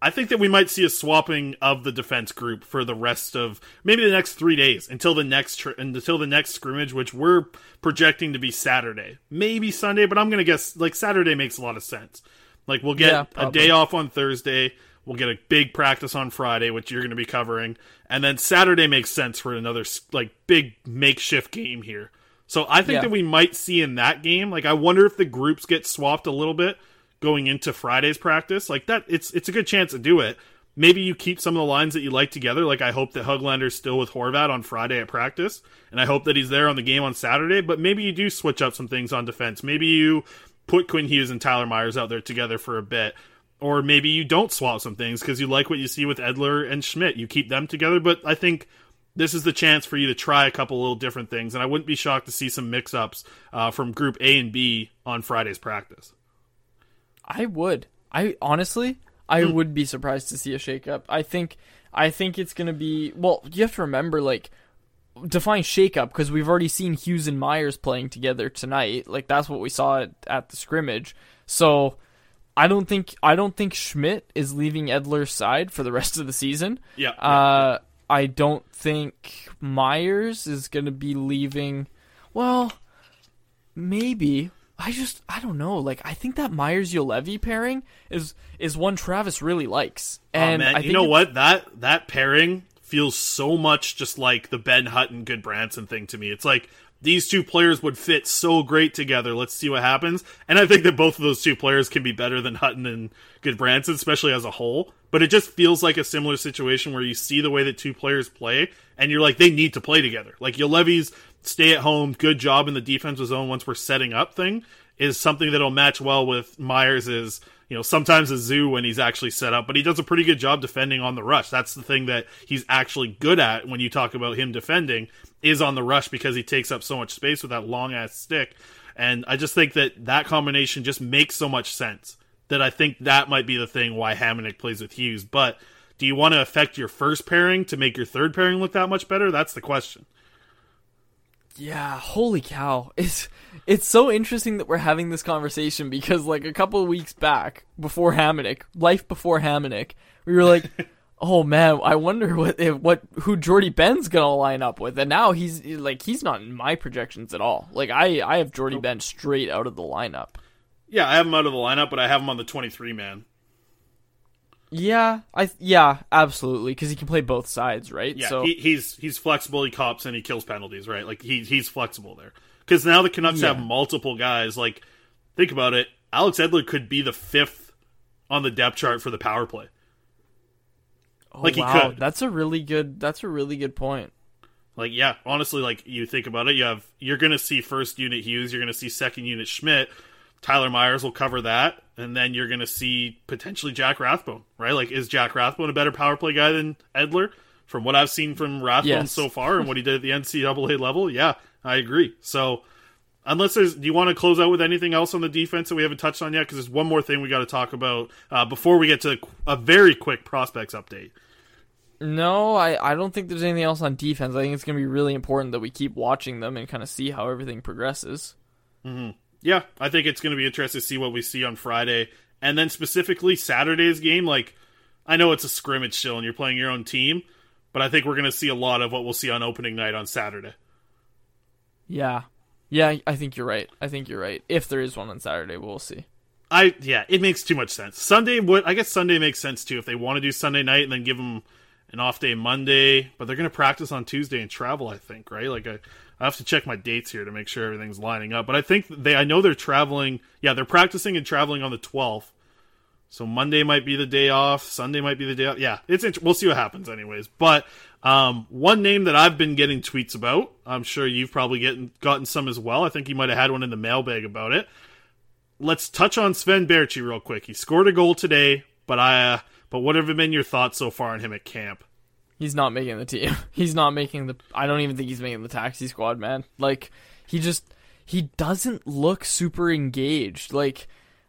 I think that we might see a swapping of the defense group for the rest of maybe the next three days until the next tr- until the next scrimmage, which we're projecting to be Saturday, maybe Sunday, but I'm gonna guess like Saturday makes a lot of sense. Like we'll get Yeah, a day off on Thursday, we'll get a big practice on Friday, which you're gonna be covering, and then Saturday makes sense for another like big makeshift game here. So I think Yeah. that we might see in that game. Like I wonder if the groups get swapped a little bit going into Friday's practice. Like that, it's it's a good chance to do it. maybe you keep some of the lines that you like together. Like I hope that Hoglander's still with Horvat on Friday at practice, and I hope that he's there on the game on Saturday. But maybe you do switch up some things on defense. Maybe you put Quinn Hughes and Tyler Myers out there together for a bit. Or maybe you don't swap some things because you like what you see with Edler and Schmidt. You keep them together, but I think this is the chance for you to try a couple little different things, and I wouldn't be shocked to see some mix-ups uh, from Group A and B on Friday's practice. I would. I honestly, I Hmm. would be surprised to see a shakeup. I think, I think it's gonna be. Well, you have to remember, like, define shakeup because we've already seen Hughes and Myers playing together tonight. Like that's what we saw at, at the scrimmage. So. I don't think I don't think Schmidt is leaving Edler's side for the rest of the season. Yeah, yeah, Uh, I don't think Myers is going to be leaving. Well, maybe. I just I don't know. Like I think that Myers Juolevi pairing is is one Travis really likes. Oh, and oh, man, I you know what? That that pairing feels so much just like the Ben Hutton Gudbranson thing to me. It's like these two players would fit so great together. Let's see what happens. And I think that both of those two players can be better than Hutton and Gudbranson, especially as a whole. But it just feels like a similar situation where you see the way that two players play, and you're like, they need to play together. Like Juolevi's stay at home, good job in the defensive zone once we're setting up thing is something that'll match well with Myers's you know, sometimes a zoo when he's actually set up, but he does a pretty good job defending on the rush. That's the thing that he's actually good at when you talk about him defending is on the rush because he takes up so much space with that long ass stick. And I just think that that combination just makes so much sense that I think that might be the thing why Hamonic plays with Hughes. But do you want to affect your first pairing to make your third pairing look that much better? That's the question. Yeah, holy cow. It's it's so interesting that we're having this conversation because like a couple of weeks back before Hamonic, life before Hamonic, we were like, "Oh man, I wonder what if, what who Jordie Benn's going to line up with." And now he's like he's not in my projections at all. Like I I have Jordie Benn straight out of the lineup. Yeah, I have him out of the lineup, but I have him on the 23 man. Yeah, I yeah, absolutely because he can play both sides, right? Yeah, so he, he's he's flexible. He cops and he kills penalties, right? Like he he's flexible there. Because now the Canucks Yeah. have multiple guys. Like, think about it. Alex Edler could be the fifth on the depth chart for the power play. oh, like he could. That's a really good. That's a really good point. Like, yeah, honestly, like you think about it, you have you're gonna see first unit Hughes, you're gonna see second unit Schmidt. Tyler Myers will cover that, and then you're gonna see potentially Jack Rathbone, right? Like, is Jack Rathbone a better power play guy than Edler? From what I've seen from Rathbone Yes. so far and what he did at the NCAA level, yeah, I agree. So, unless there's, do you want to close out with anything else on the defense that we haven't touched on yet? Because there's one more thing we got to talk about uh, before we get to a very quick prospects update. No, I, I don't think there's anything else on defense. I think it's going to be really important that we keep watching them and kind of see how everything progresses. Yeah, I think it's going to be interesting to see what we see on Friday, and then specifically Saturday's game. Like, I know it's a scrimmage still, and you're playing your own team, but I think we're going to see a lot of what we'll see on opening night on Saturday. Yeah. Yeah, I think you're right. I think you're right. If there is one on Saturday, we'll see. I yeah, it makes too much sense. Sunday would I guess Sunday makes sense too if they want to do Sunday night and then give them an off day Monday, but they're going to practice on Tuesday and travel. I think right. Like I, I have to check my dates here to make sure everything's lining up. But I think they I know they're traveling. Yeah, they're practicing and traveling on the twelfth. So Monday might be the day off. Sunday might be the day off. Yeah, it's int- we'll see what happens, anyways. But um, one name that I've been getting tweets about, I'm sure you've probably getting gotten some as well. I think you might have had one in the mailbag about it. Let's touch on Sven Baertschi real quick. He scored a goal today, but I. Uh, but what have been your thoughts so far on him at camp? He's not making the team. He's not making the. I don't even think he's making the taxi squad, man. Like, he just. He doesn't look super engaged. Like,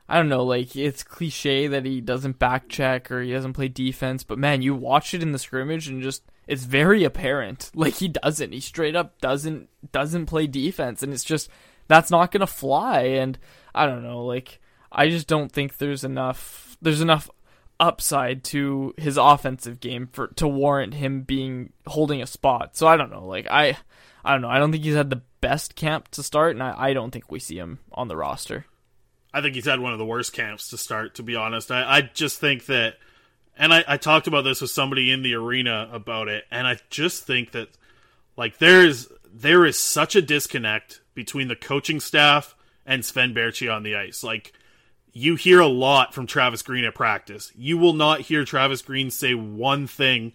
I don't know, like, it's cliche that he doesn't back check or he doesn't play defense, but man, you watch it in the scrimmage and just. It's very apparent. Like, he doesn't. He straight up doesn't doesn't play defense, and it's just. That's not gonna fly, and I don't know, like, I just don't think there's enough. There's enough upside to his offensive game for to warrant him being holding a spot. So I don't know. Like I I don't know. I don't think he's had the best camp to start and I, I don't think we see him on the roster. I think he's had one of the worst camps to start, to be honest. I, I just think that, and I, I talked about this with somebody in the arena about it, and I just think that, like, there is there is such a disconnect between the coaching staff and Sven Baertschi on the ice. Like, you hear a lot from Travis Green at practice. You will not hear Travis Green say one thing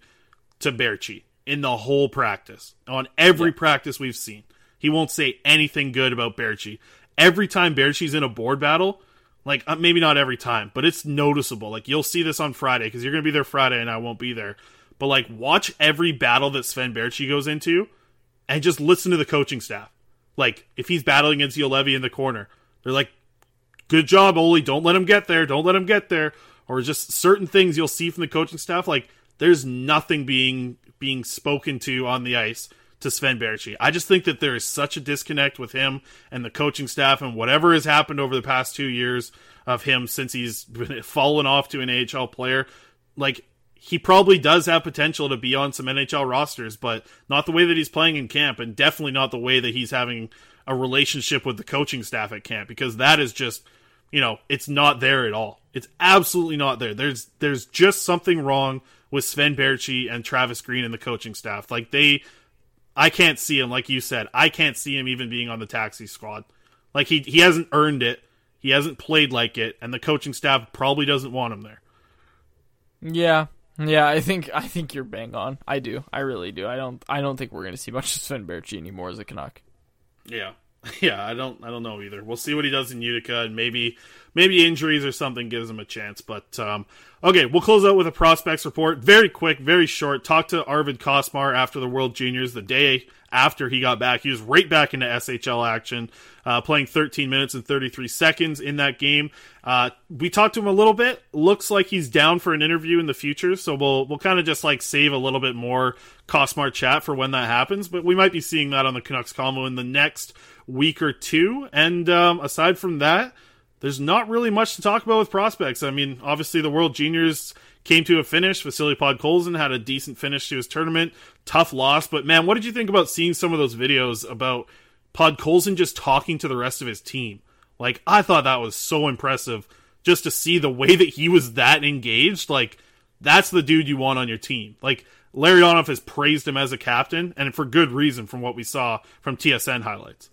to Baertschi in the whole practice. On every practice we've seen, he won't say anything good about Baertschi. Every time Baertschi's in a board battle, like uh, maybe not every time, but it's noticeable. Like you'll see this on Friday because you're going to be there Friday and I won't be there. But like watch every battle that Sven Baertschi goes into and just listen to the coaching staff. Like if he's battling against Juolevi in the corner, they're like, "Good job, Olli. Don't let him get there. Don't let him get there." Or just certain things you'll see from the coaching staff. Like there's nothing being being spoken to on the ice to Sven Baertschi. I just think that there is such a disconnect with him and the coaching staff and whatever has happened over the past two years of him since he's fallen off to an AHL player. Like he probably does have potential to be on some NHL rosters, but not the way that he's playing in camp, and definitely not the way that he's having a relationship with the coaching staff at camp, because that is just, you know, it's not there at all. It's absolutely not there. There's there's just something wrong with Sven Baertschi and Travis Green and the coaching staff. Like they, I can't see him. Like you said, I can't see him even being on the taxi squad. Like he he hasn't earned it. He hasn't played like it, and the coaching staff probably doesn't want him there. Yeah, yeah, I think I think you're bang on. I do. I really do. I don't I don't think we're gonna see much of Sven Baertschi anymore as a Canuck. Yeah. Yeah, I don't I don't know either. We'll see what he does in Utica and maybe maybe injuries or something gives him a chance. But um okay, we'll close out with a prospects report. Very quick, very short. Talk to Arvid Costmar after the World Juniors the day after he got back. He was right back into SHL action, uh, playing 13 minutes and 33 seconds in that game. Uh, we talked to him a little bit. Looks like he's down for an interview in the future, so we'll we'll kind of just like save a little bit more Costmar chat for when that happens. But we might be seeing that on the Canucks Convo in the next week or two. And um, aside from that, there's not really much to talk about with prospects. I mean, obviously the World Juniors came to a finish. Vasili Podkolzin had a decent finish to his tournament. Tough loss, but man, what did you think about seeing some of those videos about Podkolzin just talking to the rest of his team? Like, I thought that was so impressive just to see the way that he was that engaged. Like, that's the dude you want on your team. Like, Larry Larionov has praised him as a captain, and for good reason from what we saw from TSN highlights.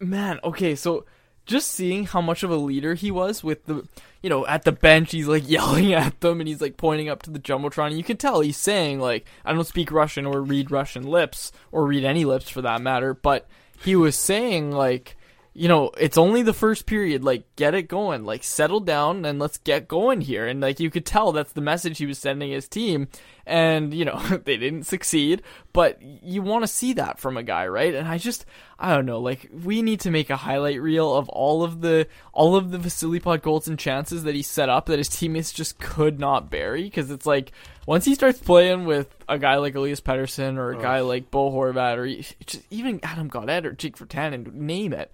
Man, okay, so just seeing how much of a leader he was with the you know at the bench he's like yelling at them and he's like pointing up to the jumbotron and you can tell he's saying like i don't speak russian or read russian lips or read any lips for that matter but he was saying like you know it's only the first period like get it going like settle down and let's get going here. And like you could tell that's the message he was sending his team and you know they didn't succeed but you want to see that from a guy right? And i just i don't know like we need to make a highlight reel of all of the all of the Vasili Podkolzin chances that he set up that his teammates just could not bury because it's like once he starts playing with a guy like Elias Pettersson or a guy like Bo Horvat or just even Adam Gaudette or Jake Virtanen name it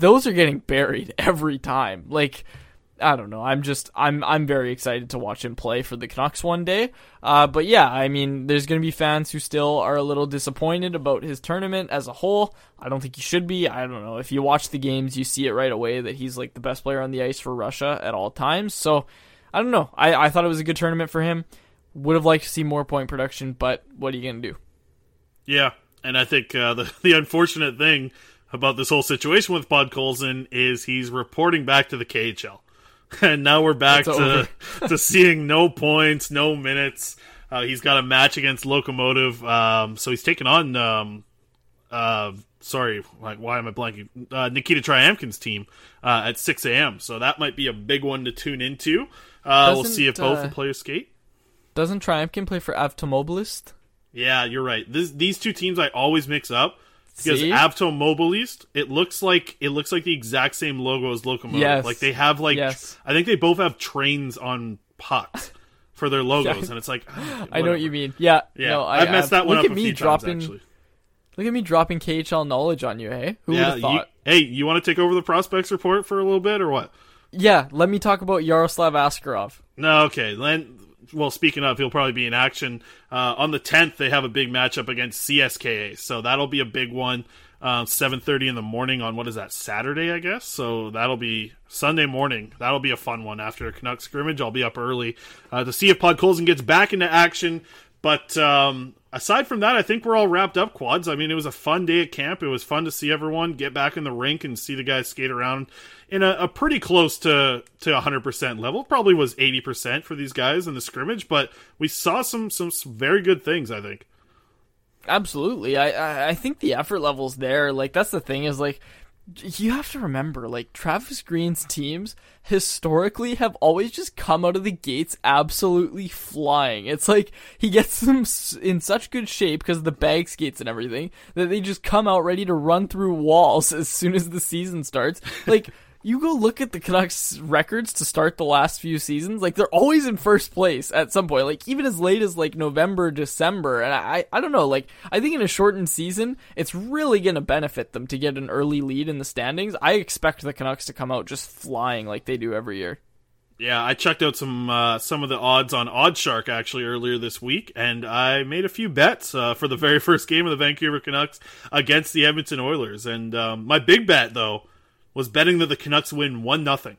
those are getting buried every time. Like I don't know. I'm just I'm I'm very excited to watch him play for the Canucks one day. Uh, but yeah, I mean, there's going to be fans who still are a little disappointed about his tournament as a whole. I don't think you should be. I don't know. If you watch the games, you see it right away that he's like the best player on the ice for Russia at all times. So I don't know. I I thought it was a good tournament for him. Would have liked to see more point production, but what are you going to do? Yeah, and I think uh, the the unfortunate thing about this whole situation with Podkolzin is he's reporting back to the KHL. and now we're back to to seeing no points, no minutes. Uh, he's got a match against Lokomotiv, um, so he's taking on. Um, uh, sorry, like why am I blanking? Uh, Nikita Tryamkin's team uh, at 6 a.m. So that might be a big one to tune into. Uh, we'll see if both uh, the players skate. Doesn't Tryamkin play for Avtomobilist? Yeah, you're right. This, these two teams I always mix up because? Avtomobilist, it looks like it looks like the exact same logo as Lokomotiv. Yes. Like they have like Yes. I think they both have trains on pucks for their logos, and it's like ah, I know what you mean. Yeah, Yeah, no, I, I've messed I- that one look up at me few times, dropping. actually. Look at me dropping KHL knowledge on you, hey? Who would Yeah, have you, thought? hey, you want to take over the prospects report for a little bit or what? Yeah, let me talk about Yaroslav Askarov. No, okay. Then, well, speaking of, he'll probably be in action uh, on the 10th. They have a big matchup against CSKA, so that'll be a big one. Uh, 7:30 in the morning on what is that Saturday, I guess. So that'll be Sunday morning. That'll be a fun one after a Canucks scrimmage. I'll be up early uh, to see if Podkolzin gets back into action. But um, aside from that, I think we're all wrapped up, quads. I mean, it was a fun day at camp. It was fun to see everyone get back in the rink and see the guys skate around in a, a pretty close to to 100% level. Probably was 80% for these guys in the scrimmage, but we saw some some, some very good things. I think. Absolutely, I, I I think the effort levels there. Like that's the thing is like you have to remember, like, Travis Green's teams historically have always just come out of the gates absolutely flying. It's like he gets them in such good shape because of the bag skates and everything that they just come out ready to run through walls as soon as the season starts. Like, you go look at the Canucks records to start the last few seasons, like they're always in first place at some point, like even as late as like November, December. And I, I don't know, like I think in a shortened season, it's really going to benefit them to get an early lead in the standings. I expect the Canucks to come out just flying like they do every year. Yeah, I checked out some uh, some of the odds on OddsShark actually earlier this week, and I made a few bets uh, for the very first game of the Vancouver Canucks against the Edmonton Oilers. And um, my big bet, though, was betting that the Canucks win one nothing.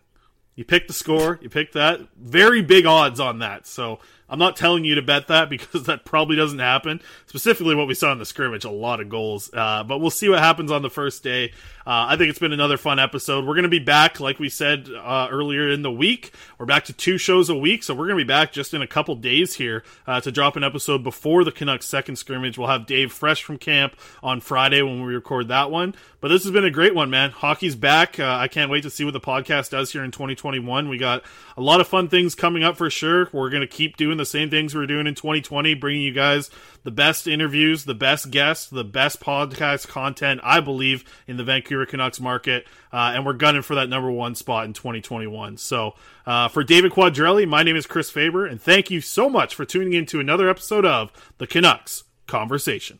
You picked the score, you picked that. Very big odds on that. So I'm not telling you to bet that because that probably doesn't happen. Specifically, what we saw in the scrimmage, a lot of goals. Uh, but we'll see what happens on the first day. Uh, I think it's been another fun episode. We're going to be back, like we said uh, earlier in the week. We're back to two shows a week, so we're going to be back just in a couple days here uh, to drop an episode before the Canucks' second scrimmage. We'll have Dave fresh from camp on Friday when we record that one. But this has been a great one, man. Hockey's back. Uh, I can't wait to see what the podcast does here in 2021. We got a lot of fun things coming up for sure. We're going to keep doing the same things we are doing in 2020, bringing you guys the best interviews, the best guests, the best podcast content, I believe, in the Vancouver Canucks market. Uh, and we're gunning for that number one spot in 2021. So, uh, for David Quadrelli, my name is Chris Faber, and thank you so much for tuning in to another episode of the Canucks Conversation.